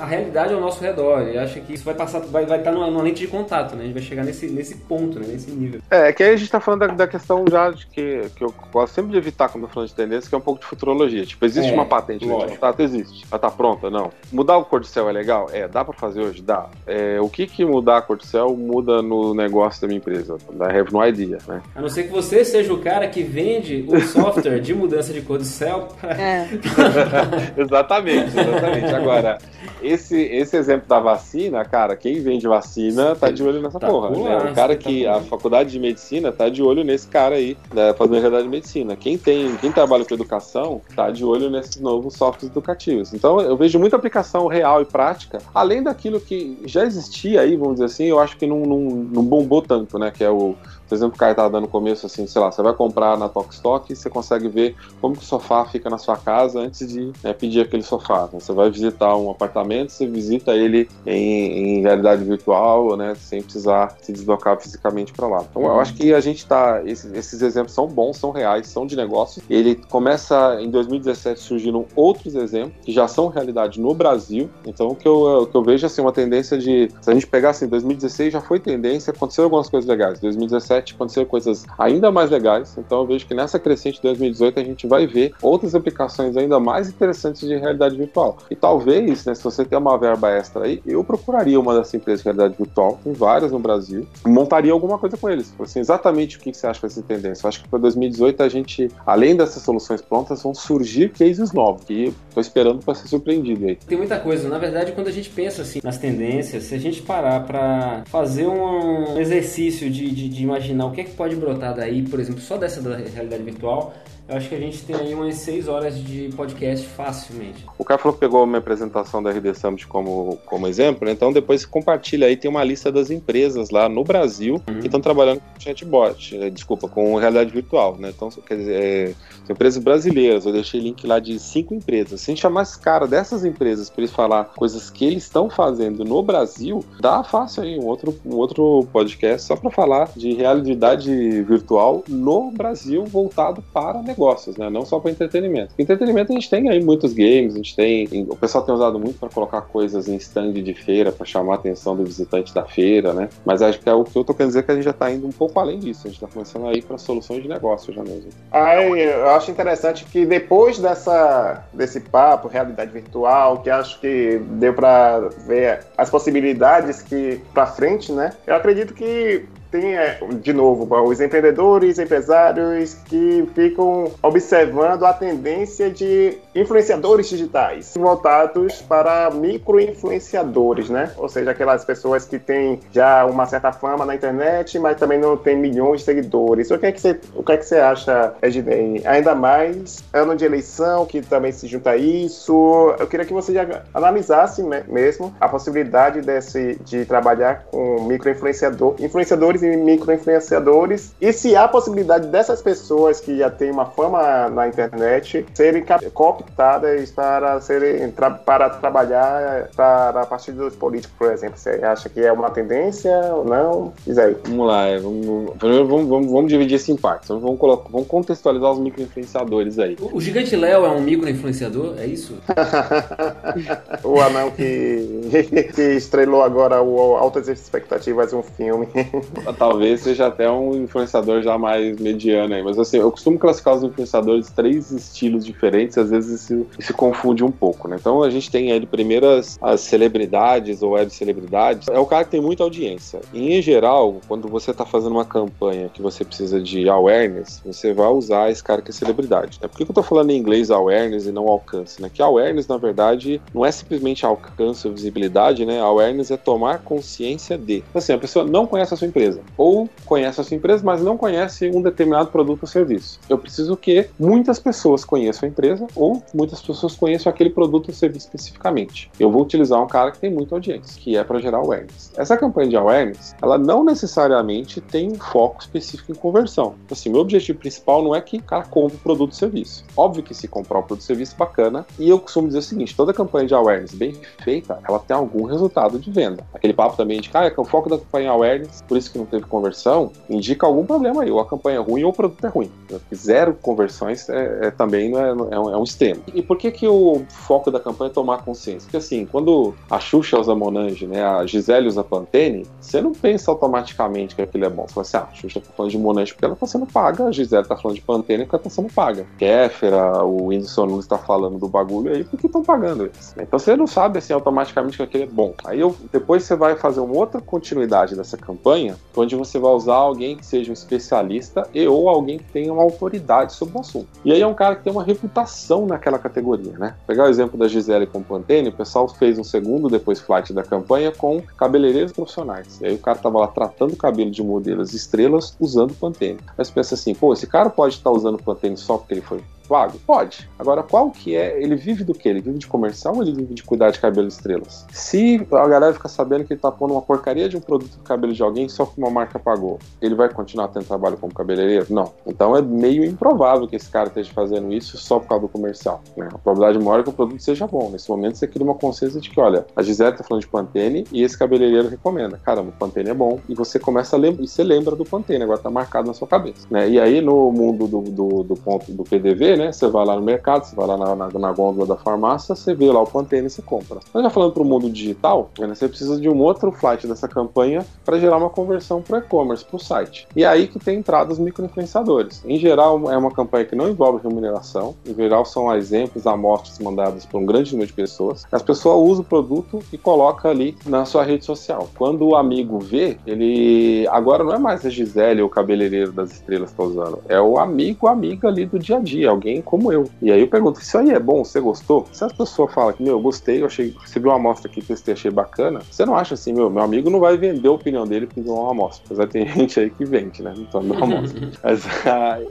a realidade ao nosso redor. E acho que isso vai passar, vai, vai estar numa, numa, lente de contato, né? A gente vai chegar nesse, nesse ponto, né? Nesse nível.
É, que aí a gente tá falando da, da questão já de que, que eu gosto sempre de evitar quando eu falo de tendência, que é um pouco de futurologia. Tipo, existe é, uma patente de contato? Existe. Ela tá pronta? Não. Mudar o cor do céu é legal? É. Dá pra fazer hoje? Dá. É, o que que mudar a cor do céu muda no negócio da minha empresa. I have no idea, né?
A não ser que você seja o cara que vende o software de mudança de cor do céu.
É. exatamente, exatamente. Agora, esse, esse exemplo da vacina, cara, quem vende vacina tá de olho nessa tá porra. Né? O cara que, tá a faculdade de medicina tá de olho nesse cara aí, né, fazendo realidade de medicina. Quem tem, quem trabalha com educação tá de olho nesses novos softwares educativos. Então, eu vejo muita aplicação real e prática, além daquilo que já existia aí, vamos dizer assim, eu acho que não, não, não bombou tanto, né? Que é o por exemplo, o cara estava dando começo assim, sei lá, você vai comprar na Tokstok e você consegue ver como que o sofá fica na sua casa antes de né, pedir aquele sofá. Né? Você vai visitar um apartamento, você visita ele em, em, realidade virtual, né, sem precisar se deslocar fisicamente para lá. Então, eu acho que a gente está, esses, esses, exemplos são bons, são reais, são de negócio. Ele começa em 2017 surgindo outros exemplos que já são realidade no Brasil. Então, o que eu, o que eu vejo assim, uma tendência de, se a gente pegar assim, 2016 já foi tendência, aconteceu algumas coisas legais. 2017 2017 aconteceram coisas ainda mais legais, então eu vejo que nessa crescente de 2018 a gente vai ver outras aplicações ainda mais interessantes de realidade virtual. E talvez, né, se você tem uma verba extra aí, eu procuraria uma dessas empresas de realidade virtual, tem várias no Brasil, montaria alguma coisa com eles. Assim, exatamente o que você acha ser tendência. Eu acho que para 2018 a gente, além dessas soluções prontas, vão surgir cases novos, e estou esperando para ser surpreendido aí.
Tem muita coisa. Na verdade, quando a gente pensa assim nas tendências, se a gente parar para fazer um exercício de, de, de imaginar imaginar o que é que pode brotar daí, por exemplo, só dessa da realidade virtual, eu acho que a gente tem aí umas 6 horas de podcast facilmente.
O cara falou que pegou a minha apresentação da RD Summit como, como exemplo, né? então depois compartilha aí, tem uma lista das empresas lá no Brasil uhum. que estão trabalhando com chatbot, né? desculpa, com realidade virtual, né? Então, quer dizer, é, empresas brasileiras, eu deixei link lá de cinco empresas. Se a gente chamar esse cara dessas empresas para eles falar coisas que eles estão fazendo no Brasil, dá fácil aí um outro, um outro podcast só para falar de realidade virtual no Brasil voltado para negócios, né? Não só para entretenimento. Entretenimento a gente tem aí muitos games, a gente tem, o pessoal tem usado muito para colocar coisas em stand de feira para chamar a atenção do visitante da feira, né? Mas acho que é o que eu tô querendo dizer é que a gente já está indo um pouco além disso, a gente está começando a ir para soluções de negócio já mesmo.
Ai, eu acho interessante que depois dessa desse papo realidade virtual, que acho que deu para ver as possibilidades que para frente, né? Eu acredito que tem, é, de novo, os empreendedores, empresários que ficam observando a tendência de influenciadores digitais voltados para micro-influenciadores, né? Ou seja, aquelas pessoas que têm já uma certa fama na internet, mas também não tem milhões de seguidores. O que é que você, o que é que você acha, Ednei? Ainda mais ano de eleição, que também se junta a isso. Eu queria que você já analisasse mesmo a possibilidade desse, de trabalhar com micro-influenciador, influenciadores influenciadores e micro-influenciadores e se há possibilidade dessas pessoas que já têm uma fama na internet serem cooptadas para serem tra para trabalhar para partidos políticos, por exemplo. Você acha que é uma tendência ou não? Diz aí.
Vamos lá, é, vamos, primeiro vamos, vamos, vamos dividir isso em partes. Vamos, colocar, vamos contextualizar os micro-influenciadores aí.
O, o Gigante Léo é um micro-influenciador, é isso?
o anão que, que estrelou agora o Altas Expectativas, um filme.
talvez seja até um influenciador já mais mediano aí. Mas assim, eu costumo classificar os influenciadores três estilos diferentes, às vezes isso se confunde um pouco, né? Então a gente tem aí primeiro as, as celebridades ou web celebridades. É o cara que tem muita audiência. E em geral, quando você está fazendo uma campanha que você precisa de awareness, você vai usar esse cara que é celebridade. Né? Por que eu tô falando em inglês awareness e não alcance? Né? Que awareness, na verdade, não é simplesmente alcance ou visibilidade, né? Awareness é tomar consciência de. Assim, a pessoa não conhece a sua empresa empresa. Ou conhece a sua empresa, mas não conhece um determinado produto ou serviço. Eu preciso que muitas pessoas conheçam a empresa ou muitas pessoas conheçam aquele produto ou serviço especificamente. Eu vou utilizar um cara que tem muita audiência, que é para gerar awareness. Essa campanha de awareness, ela não necessariamente tem um foco específico em conversão. Assim, meu objetivo principal não é que o cara compre o produto ou serviço. Óbvio que se comprar um produto ou serviço bacana, e eu costumo dizer o seguinte, toda campanha de awareness bem feita, ela tem algum resultado de venda. Aquele papo também de, cara, ah, é o foco da campanha é awareness, por isso que não teve conversão, indica algum problema aí. Ou a campanha é ruim ou o produto é ruim. Zero conversões é, é também é, é, um, é, um, extremo. E por que, que o foco da campanha é tomar consciência? Porque assim, quando a Xuxa usa Monange, né, a Gisele usa Pantene, você não pensa automaticamente que aquilo é bom. Você fala assim, ah, a Xuxa tá falando de Monange porque ela tá sendo paga, a Gisele tá falando de Pantene porque ela tá sendo paga. Kéfera, o Whindersson Nunes tá falando do bagulho aí porque estão pagando eles. Então você não sabe assim automaticamente que aquilo é bom. Aí eu, depois você vai fazer uma outra continuidade dessa campanha, onde você vai usar alguém que seja um especialista e ou alguém que tenha uma autoridade sobre o assunto. E aí é um cara que tem uma reputação naquela categoria, né? Pegar o exemplo da Gisele com Pantene, o pessoal fez um segundo depois flight da campanha com cabeleireiros profissionais. E aí o cara tava lá tratando o cabelo de modelos estrelas usando Pantene. Mas você pensa assim, pô, esse cara pode estar usando Pantene só porque ele foi Vago? Pode. Agora, qual que é? Ele vive do quê? Ele vive de comercial ou ele vive de cuidar de cabelo estrelas? Se a galera fica sabendo que ele tá pondo uma porcaria de um produto no cabelo de alguém só que uma marca pagou, ele vai continuar tendo trabalho como cabeleireiro? Não. Então é meio improvável que esse cara esteja fazendo isso só por causa do comercial. Né? A probabilidade maior é que o produto seja bom. Nesse momento você cria uma consciência de que, olha, a Gisele tá falando de Pantene e esse cabeleireiro recomenda. Caramba, o Pantene é bom. E você começa a lembrar, e você lembra do Pantene, agora tá marcado na sua cabeça. Né? E aí no mundo do, do, do ponto do PDV, né? Você vai lá no mercado, você vai lá na, na, na gôndola da farmácia, você vê lá o Pantene e você compra. Mas já falando para o mundo digital, né, você precisa de um outro flight dessa campanha para gerar uma conversão para e-commerce, para o site. E é aí que tem entradas microinfluenciadores. Em geral, é uma campanha que não envolve remuneração, em geral são exemplos, amostras mandadas por um grande número de pessoas. As pessoas usam o produto e coloca ali na sua rede social. Quando o amigo vê, ele agora não é mais a Gisele ou o cabeleireiro das estrelas que está usando, é o amigo, amiga ali do dia a dia, alguém alguém como eu. E aí eu pergunto, isso aí é bom? Você gostou? Se a pessoa fala que, meu, eu gostei, eu achei, recebi uma amostra aqui, testei, achei bacana, você não acha assim, meu, meu amigo não vai vender a opinião dele porque deu uma amostra. Apesar tem gente aí que vende, né? Então não amostra. Mas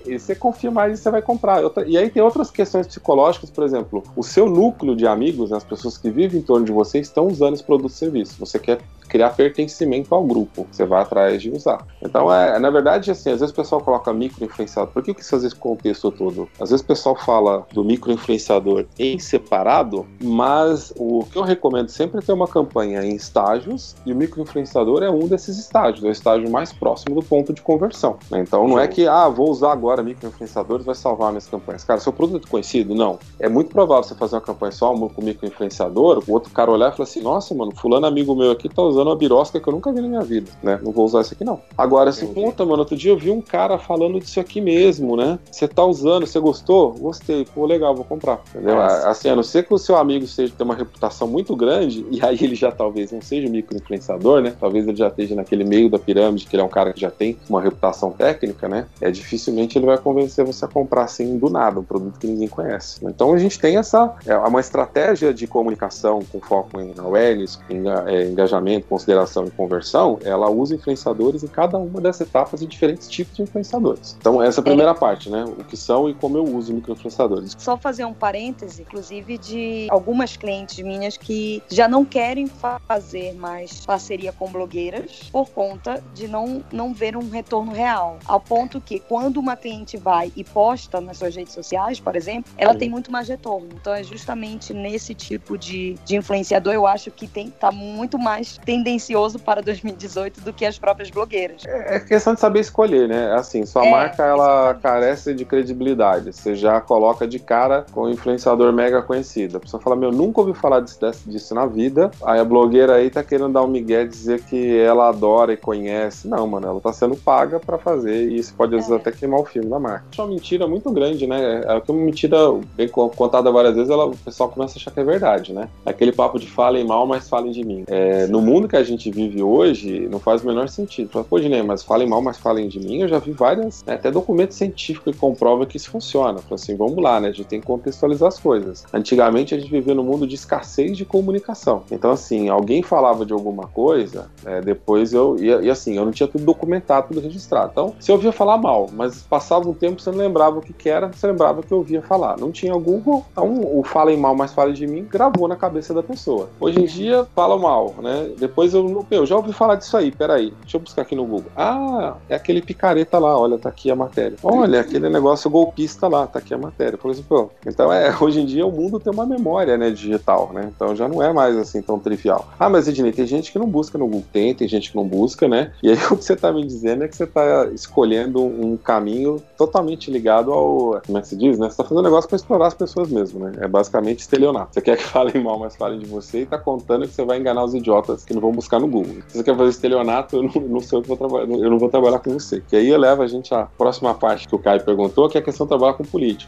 e você confia mais e você vai comprar. E aí tem outras questões psicológicas, por exemplo, o seu núcleo de amigos, né, as pessoas que vivem em torno de você, estão usando esse produto e serviço. Você quer criar pertencimento ao grupo. Você vai atrás de usar. Então, é, na verdade, assim, às vezes o pessoal coloca micro-influenciador. Por que eu quis fazer esse contexto todo? Às vezes pessoal fala do micro-influenciador em separado, mas o que eu recomendo sempre é ter uma campanha em estágios e o micro-influenciador é um desses estágios, é o estágio mais próximo do ponto de conversão. Né? Então, não é que, ah, vou usar agora micro-influenciadores, vai salvar minhas campanhas. Cara, seu produto é conhecido? Não. É muito provável você fazer uma campanha só com micro-influenciador, o outro cara olhar e falar assim, nossa, mano, fulano amigo meu aqui tá usando uma birosca que eu nunca vi na minha vida, né? Não vou usar isso aqui não. Agora, assim, puta, mano, outro dia eu vi um cara falando disso aqui mesmo, né? Você tá usando, você gostou? Gostei, pô, legal, vou comprar. Entendeu? Assim, a não ser que o seu amigo seja ter uma reputação muito grande, e aí ele já talvez não seja micro-influenciador, né? Talvez ele já esteja naquele meio da pirâmide, que ele é um cara que já tem uma reputação técnica, né? É dificilmente ele vai convencer você a comprar assim do nada, um produto que ninguém conhece. Então a gente tem essa é uma estratégia de comunicação com foco em awareness, em é, engajamento, consideração e conversão, ela usa influenciadores em cada uma dessas etapas e diferentes tipos de influenciadores. Então, essa é a primeira é. parte, né? O que são e como eu uso microinfluenciadores.
Só fazer um parêntese, inclusive, de algumas clientes minhas que já não querem fazer mais parceria com blogueiras por conta de não, não ver um retorno real. Ao ponto que, quando uma cliente vai e posta nas suas redes sociais, por exemplo, ela Sim. tem muito mais retorno. Então, é justamente nesse tipo de, de influenciador, eu acho que tem tá muito mais tendencioso para 2018 do que as próprias blogueiras.
É, é questão de saber escolher, né? Assim, sua é, marca ela carece de credibilidade. Você já coloca de cara com um influenciador mega conhecido. A pessoa fala: Meu, nunca ouvi falar disso, disso na vida. Aí a blogueira aí tá querendo dar um migué dizer que ela adora e conhece. Não, mano, ela tá sendo paga para fazer e isso pode às vezes é. até queimar o filme da marca. É uma mentira muito grande, né? É uma mentira bem contada várias vezes, ela, o pessoal começa a achar que é verdade, né? Aquele papo de falem mal, mas falem de mim. É, no mundo que a gente vive hoje não faz o menor sentido. Fala, pô, Dinei, mas falem mal, mas falem de mim. Eu já vi várias, né, até documentos científicos que comprovam que isso funciona. Fala assim, vamos lá, né? A gente tem que contextualizar as coisas. Antigamente a gente vivia num mundo de escassez de comunicação. Então, assim, alguém falava de alguma coisa, é, depois eu. E, e, assim, eu não tinha tudo documentado, tudo registrado. Então, você ouvia falar mal, mas passava um tempo você não lembrava o que, que era, você lembrava que eu ouvia falar. Não tinha Google, então o falem mal, mas falem de mim gravou na cabeça da pessoa. Hoje em dia, fala mal, né? Depois depois eu, meu, já ouvi falar disso aí, peraí, deixa eu buscar aqui no Google. Ah, é aquele picareta lá, olha, tá aqui a matéria. Olha, aquele negócio golpista lá, tá aqui a matéria. Por exemplo, então é, hoje em dia o mundo tem uma memória, né, digital, né? Então já não é mais assim tão trivial. Ah, mas Ednei, tem gente que não busca no Google. Tem, tem gente que não busca, né? E aí o que você tá me dizendo é que você tá escolhendo um caminho totalmente ligado ao, como é que se diz, né? Você tá fazendo um negócio pra explorar as pessoas mesmo, né? É basicamente estelionato. Você quer que falem mal, mas falem de você e tá contando que você vai enganar os idiotas que não vão buscar no Google. Se você quer fazer estelionato, eu não, não sei o que vou trabalhar, eu não vou trabalhar com você. E aí leva a gente à próxima parte que o Caio perguntou, que é a questão de trabalhar com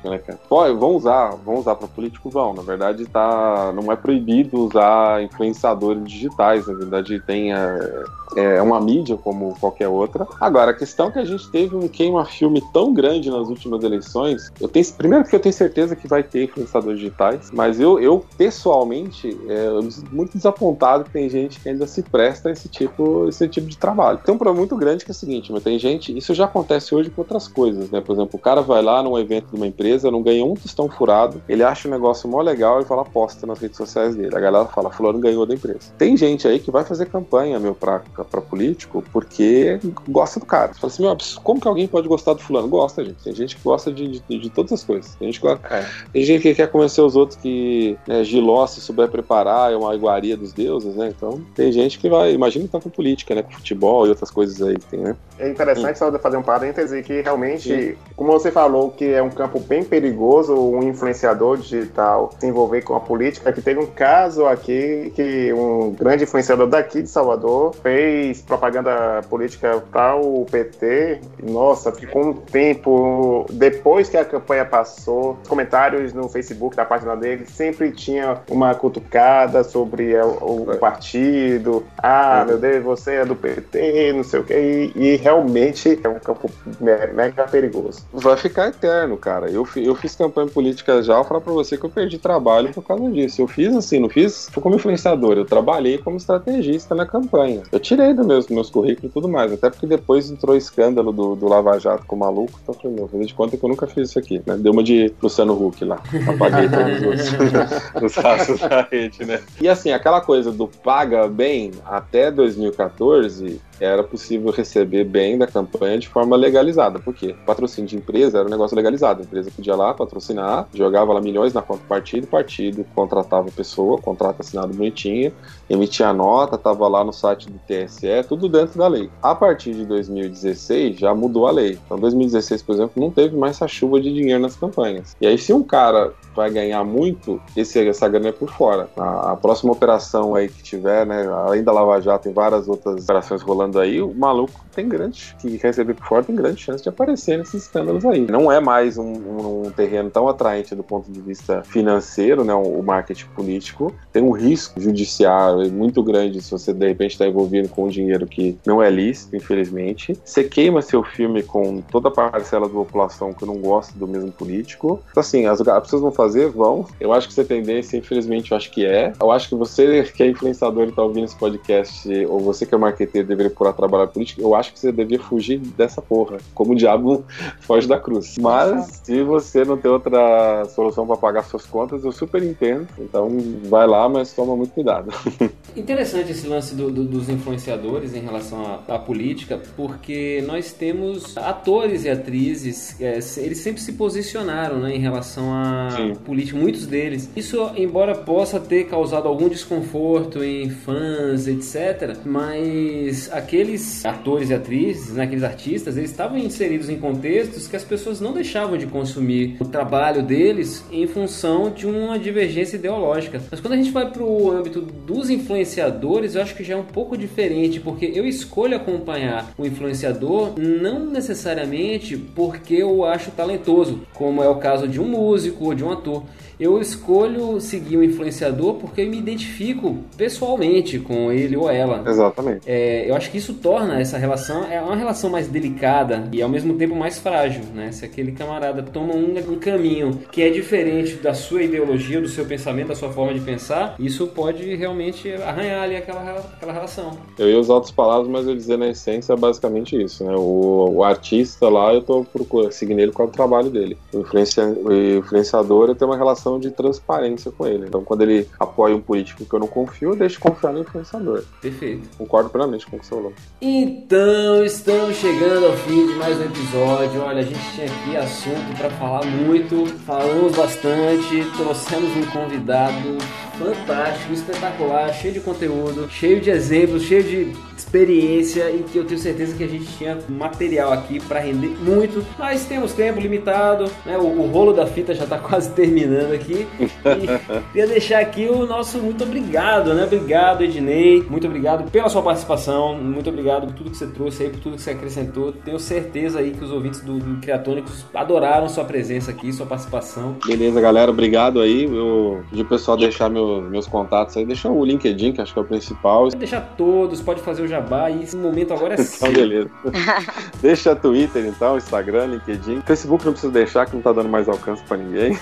né, cara? Pô, vão usar, vão usar para político, vão. Na verdade, tá, não é proibido usar influenciadores digitais, na verdade tem é, é uma mídia como qualquer outra. Agora, a questão é que a gente teve um queima-filme tão grande nas últimas eleições, eu tenho, primeiro que eu tenho certeza que vai ter influenciadores digitais, mas eu, eu pessoalmente, é, eu muito desapontado que tem gente que ainda se presta a esse tipo, esse tipo de trabalho. Tem um problema muito grande que é o seguinte, mas tem gente, isso já acontece hoje com outras coisas, né? Por exemplo, o cara vai lá num evento de uma empresa, não ganha um tostão furado, ele acha o negócio mó legal e fala posta nas redes sociais dele. A galera fala, fulano ganhou da empresa. Tem gente aí que vai fazer campanha, meu, pra, pra político porque gosta do cara. Você fala assim, meu, como que alguém pode gostar do fulano? Gosta, gente. Tem gente que gosta de, de, de todas as coisas. Tem gente que, é. tem gente que quer convencer os outros que né, Giló, se souber preparar, é uma iguaria dos deuses, né? Então, tem gente que vai, imagina então com política, né? Com futebol e outras coisas aí que tem, né?
É interessante só fazer um parêntese que realmente, Sim. como você falou, que é um campo bem perigoso um influenciador digital se envolver com a política, que teve um caso aqui que um grande influenciador daqui de Salvador fez propaganda política para o PT. Nossa, ficou um tempo depois que a campanha passou, comentários no Facebook da página dele sempre tinha uma cutucada sobre o, o partido. Ah, meu Deus, você é do PT, não sei o que. E, e realmente é um campo mega perigoso.
Vai ficar eterno, cara. Eu, eu fiz campanha política já, vou falar pra você que eu perdi trabalho por causa disso. Eu fiz assim, não fiz como influenciador, eu trabalhei como estrategista na campanha. Eu tirei dos meus, meus currículos e tudo mais, até porque depois entrou o escândalo do, do Lava Jato com o maluco, então eu falei, meu, fazer de conta que eu nunca fiz isso aqui, né? Deu uma de Luciano Huck lá. Apaguei todos os, os rastros da rede, né? E assim, aquela coisa do paga bem até 2014 era possível receber bem da campanha de forma legalizada. Por quê? patrocínio de empresa era um negócio legalizado. A empresa podia lá patrocinar, jogava lá milhões na conta do partido, partido contratava pessoa, contrato assinado bonitinho, emitia nota, estava lá no site do TSE, tudo dentro da lei. A partir de 2016 já mudou a lei. Então, 2016, por exemplo, não teve mais essa chuva de dinheiro nas campanhas. E aí, se um cara vai ganhar muito, esse, essa grana é por fora. A, a, próxima operação aí que tiver, né, além da Lava Jato, tem várias outras operações rolando aí, o maluco tem grande, que receber por fora tem grande chance de aparecer nesses escândalos aí. Não é mais um, um, um terreno tão atraente do ponto de vista financeiro, né, o marketing político. Tem um risco judiciário muito grande se você de repente está envolvido com um dinheiro que não é lícito, infelizmente. Você queima seu filme com toda a parcela da população que não gosta do mesmo político. Então, assim, as, as pessoas vão fazer, vão. Eu acho que é tendência, infelizmente, eu acho que é. Eu acho que você que é influenciador e está ouvindo esse podcast, ou você que é marqueteiro deveria procurar trabalhar político, eu acho que você devia fugir dessa porra. Como o diabo foge da cruz. Mas, se você não tem outra solução para pagar suas contas, eu super entendo. Então, vai lá, mas toma muito cuidado.
Interessante esse lance do, do, dos influenciadores em relação à, à, política, porque nós temos atores e atrizes, é, eles sempre se posicionaram né, em relação à política, muitos deles. Isso, embora possa ter causado algum desconforto em fãs, etc., mas aqueles atores e atrizes, né, aqueles artistas, eles estavam inseridos em contextos que as pessoas não deixavam de consumir o trabalho deles em função de uma divergência ideológica. Mas quando a gente vai para o âmbito dos influenciadores, eu acho que já é um pouco diferente, porque eu escolho acompanhar o influenciador não necessariamente porque eu acho talentoso, como é o caso de um músico ou de um ator eu escolho seguir um influenciador porque eu me identifico pessoalmente com ele ou ela.
Exatamente.
É, eu acho que isso torna essa relação é uma relação mais delicada e ao mesmo tempo mais frágil, né? Se aquele camarada toma um, um caminho que é diferente da sua ideologia, do seu pensamento, da sua forma de pensar, isso pode realmente arranhar ali aquela, aquela relação.
Eu ia usar outras palavras, mas eu dizer na essência é basicamente isso, né? O, o artista lá, eu tô procurando, seguindo ele com o trabalho dele. O, influencia, o influenciador, eu tenho uma relação relação de transparência com ele. Então, quando ele apoia um político que eu não confio, eu deixo de confiar no influenciador.
Perfeito.
Concordo plenamente com o que você falou.
Então, estamos chegando ao fim de mais um episódio. Olha, a gente tinha aqui assunto para falar muito, falamos bastante, trouxemos um convidado fantástico, espetacular, cheio de conteúdo, cheio de exemplos, cheio de experiência e que eu tenho certeza que a gente tinha material aqui para render muito, mas temos tempo limitado, né? O, o rolo da fita já está quase terminando aqui. E queria deixar aqui o nosso muito obrigado, né? Obrigado, Ednei. Muito obrigado pela sua participação. Muito obrigado por tudo que você trouxe aí, por tudo que você acrescentou. Tenho certeza aí que os ouvintes do, do Criatônicos adoraram sua presença aqui, sua participação.
Beleza, galera. Obrigado aí. Eu pedi o pessoal deixar meu, meus contatos aí. Deixa o LinkedIn, que acho que é o principal.
Deixar todos, pode fazer o jabá e esse momento agora é
Então, beleza. Deixa Twitter, então, Instagram, LinkedIn. Facebook não precisa deixar, que não tá dando mais alcance pra ninguém.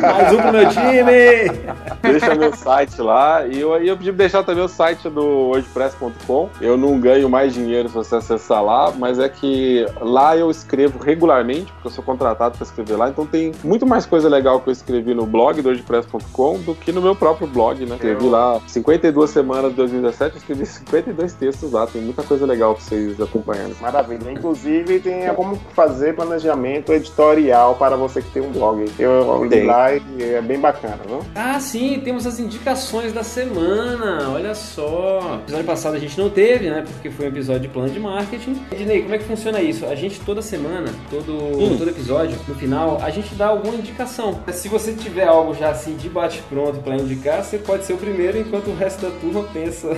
mais um pro meu time!
Deixa meu site lá. E eu, eu pedi pra deixar também o site do WordPress.com. Eu não ganho mais dinheiro se você acessar lá, mas é que lá eu escrevo regularmente, porque eu sou contratado para escrever lá. Então tem muito mais coisa legal que eu escrevi no blog do WordPress.com do que no meu próprio blog, né? Escrevi lá 52 semanas de 2017, eu escrevi 52 textos lá, tem muita coisa legal pra vocês acompanharem.
Maravilha. Inclusive, tem como fazer planejamento editorial para você que tem um blog. Eu li lá e é bem bacana, não?
Ah, sim, temos as indicações da semana. Olha só. No episódio passado a gente não teve, né? Porque foi um episódio de plano de marketing. Ednei, como é que funciona isso? A gente toda semana, todo, hum. todo episódio, no final, a gente dá alguma indicação. Se você tiver algo já assim de bate-pronto para indicar, você pode ser o primeiro enquanto o resto da turma pensa.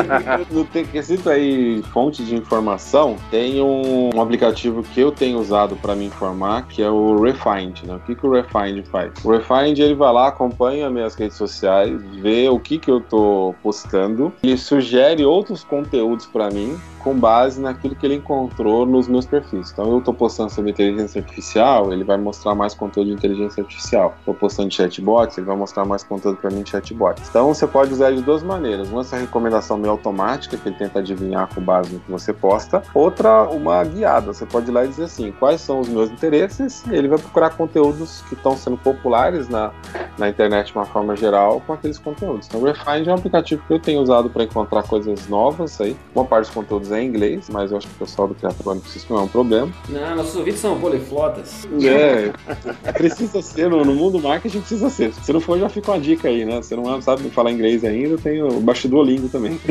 no quesito aí, fonte de informação, tem um, um, aplicativo que eu tenho usado para me informar, que é o Refind. Né? O que, que o Refind faz? O Refind ele vai lá, acompanha minhas redes sociais, vê o que, que eu tô postando e sugere outros conteúdos para mim com base naquilo que ele encontrou nos meus perfis. Então eu estou postando sobre inteligência artificial, ele vai mostrar mais conteúdo de inteligência artificial. Estou postando chatbots, ele vai mostrar mais conteúdo para mim de chatbots. Então você pode usar de duas maneiras. Uma é a recomendação meio automática, que ele tenta adivinhar com base no que você posta. Outra, uma guiada. Você pode ir lá e dizer assim, quais são os meus interesses, ele vai procurar conteúdos que estão sendo populares na, na internet de uma forma geral com aqueles conteúdos. Então o Refind é um aplicativo que eu tenho usado para encontrar coisas novas aí. Uma parte dos conteúdos é em inglês, mas eu acho que o pessoal do Teatro isso não é um problema.
Não, nossos ouvintes são poliflotas.
É, precisa ser, no, no mundo marketing precisa ser. Se não for, já fica uma dica aí, né? Você não sabe falar inglês ainda, tem o baixo Duolingo também.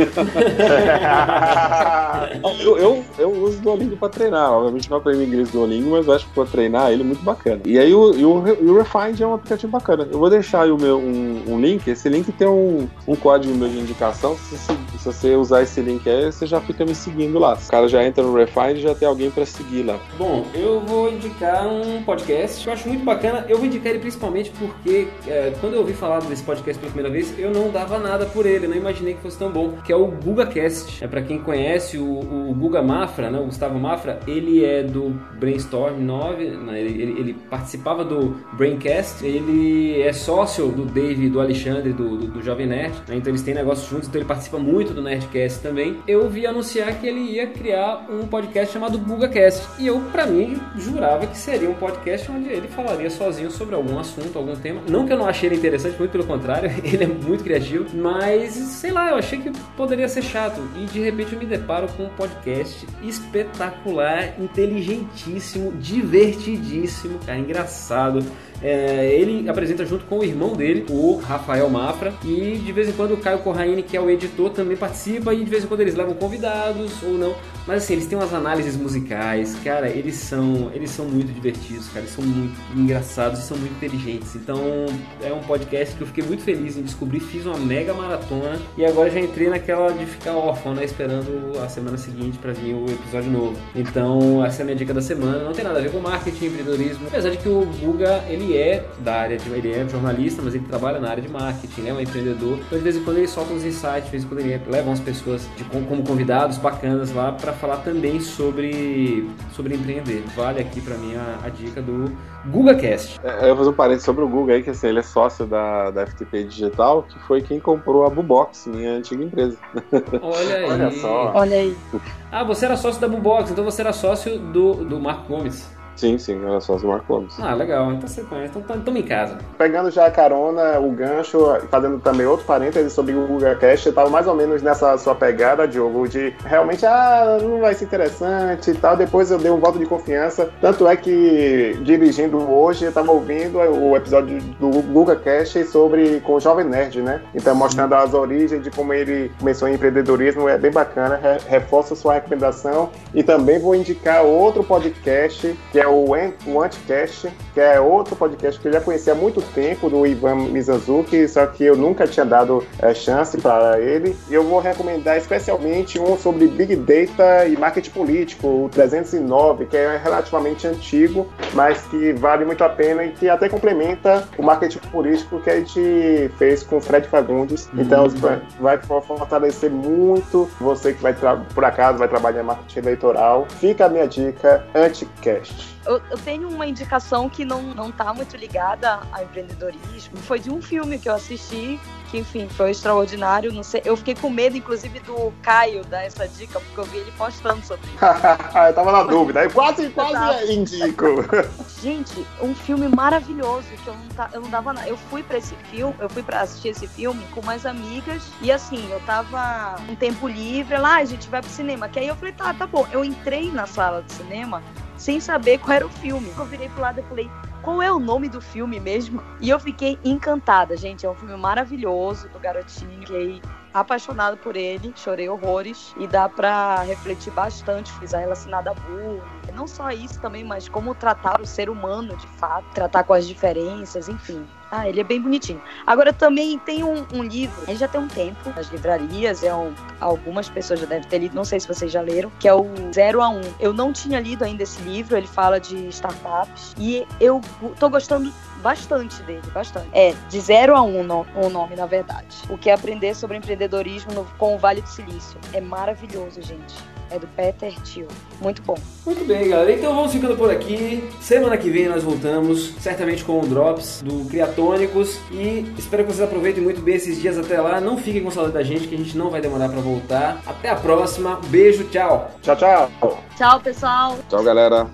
eu, eu, eu uso Duolingo pra treinar, obviamente não aprendi inglês Duolingo, mas eu acho que pra treinar ele é muito bacana. E aí o, o, o Refind é um aplicativo bacana. Eu vou deixar aí o meu, um, um link, esse link tem um, um código meu de indicação, se, se, se você usar esse link aí, você já fica me seguindo seguindo lá. O cara já entra no Refine e já tem alguém para seguir lá.
Bom, eu vou indicar um podcast que eu acho muito bacana. Eu vou indicar ele principalmente porque é, quando eu ouvi falar desse podcast pela primeira vez, eu não dava nada por ele, não imaginei que fosse tão bom. Que é o GugaCast. É para quem conhece o, o Guga Mafra, né? O Gustavo Mafra, ele é do Brainstorm 9, né? ele, ele, ele, participava do Braincast, ele é sócio do Dave do Alexandre do, do, do Jovem Nerd, né? então eles têm negócios juntos, então ele participa muito do Nerdcast também. Eu vi anunciar que ele ia criar um podcast chamado GugaCast. E eu, para mim, jurava que seria um podcast onde ele falaria sozinho sobre algum assunto, algum tema. Não que eu não achei ele interessante, muito pelo contrário, ele é muito criativo, mas sei lá, eu achei que poderia ser chato. E de repente eu me deparo com um podcast espetacular, inteligentíssimo, divertidíssimo, cara, engraçado. É, ele apresenta junto com o irmão dele, o Rafael Mafra, e de vez em quando o Caio Corraine, que é o editor, também participa, e de vez em quando eles levam convidados ou não. Mas assim, eles têm umas análises musicais, cara, eles são, eles são muito divertidos, cara, eles são muito engraçados e são muito inteligentes. Então é um podcast que eu fiquei muito feliz em descobrir, fiz uma mega maratona e agora já entrei naquela de ficar órfão, né, esperando a semana seguinte para vir o episódio novo. Então essa é a minha dica da semana, não tem nada a ver com marketing, empreendedorismo, apesar de que o Guga, ele é da área de. Ele é jornalista, mas ele trabalha na área de marketing, né? É um empreendedor. Então, de vez em quando, ele solta uns insights, de vez em quando, ele leva umas pessoas de, como convidados bacanas lá para falar também sobre, sobre empreender. Vale aqui para mim a, a, dica do GugaCast.
É, eu vou fazer um parênteses sobre o Guga aí, que assim, ele é sócio da, da FTP Digital, que foi quem comprou a Bubox, minha antiga empresa.
Olha aí.
Olha só. Olha aí.
Ah, você era sócio da Bubox, então você era sócio do, do Marco Gomes.
Sim, sim, era só Mark Gomes.
Ah, legal. Então você conhece. Então estamos em casa.
Pegando já a carona, o gancho, fazendo também outro parênteses sobre o Google Cast, eu tava mais ou menos nessa sua pegada, Diogo, de realmente, ah, não vai ser interessante e tal. Depois eu dei um voto de confiança. Tanto é que, dirigindo hoje, eu tava ouvindo o episódio do Google Cast sobre com o Jovem Nerd, né? Então, mostrando as origens de como ele começou em empreendedorismo, é bem bacana. Reforça sua recomendação. E também vou indicar outro podcast que é o, o Anticast, que é outro podcast que eu já conhecia há muito tempo, do Ivan Mizanzuki, só que eu nunca tinha dado é, chance para ele. E eu vou recomendar especialmente um sobre Big Data e Marketing Político, o 309, que é relativamente antigo, mas que vale muito a pena e que até complementa o marketing político que a gente fez com o Fred Fagundes. Uhum. Então vai fortalecer muito você que vai por acaso vai trabalhar em marketing eleitoral. Fica a minha dica, Anticast.
Eu, eu, tenho uma indicação que não, não tá muito ligada ao empreendedorismo. Foi de um filme que eu assisti, que enfim, foi extraordinário. Não sei, eu fiquei com medo, inclusive, do Caio dar essa dica, porque eu vi ele postando sobre isso.
eu tava na dúvida, eu quase, quase indico.
Gente, um filme maravilhoso que eu não, tá, eu não dava nada. Eu fui para esse filme, eu fui para assistir esse filme com mais amigas, e assim, eu tava um tempo livre, lá, ah, a gente vai pro cinema. Que aí eu falei, tá, tá bom. Eu entrei na sala de cinema sem saber qual era o filme. Eu virei pro lado e falei, qual é o nome do filme mesmo? E eu fiquei encantada, gente. É um filme maravilhoso do garotinho que apaixonada por ele, chorei horrores e dá para refletir bastante, coisa relacionada a bullying. Não só isso também, mas como tratar o ser humano de fato, tratar com as diferenças, enfim. Ah, ele é bem bonitinho. Agora também tem um, um, livro, ele já tem um tempo nas livrarias, é um, algumas pessoas já devem ter lido, não sei se vocês já leram, que é o 0 a 1. Eu não tinha lido ainda esse livro, ele fala de startups e eu tô gostando bastante dele, bastante. É, de 0 a 1 um, o nome, na verdade. O que é aprender sobre empreendedorismo no, com o Vale do Silício. É maravilhoso, gente é do Peter Thiel. Muito bom.
Muito bem, galera. Então vamos ficando por aqui. Semana que vem nós voltamos, certamente com o Drops do Criatônicos. E espero que vocês aproveitem muito bem esses dias até lá. Não fiquem com saudade da gente, que a gente não vai demorar para voltar. Até a próxima. Beijo, tchau.
Tchau, tchau.
Tchau, pessoal.
Tchau, galera.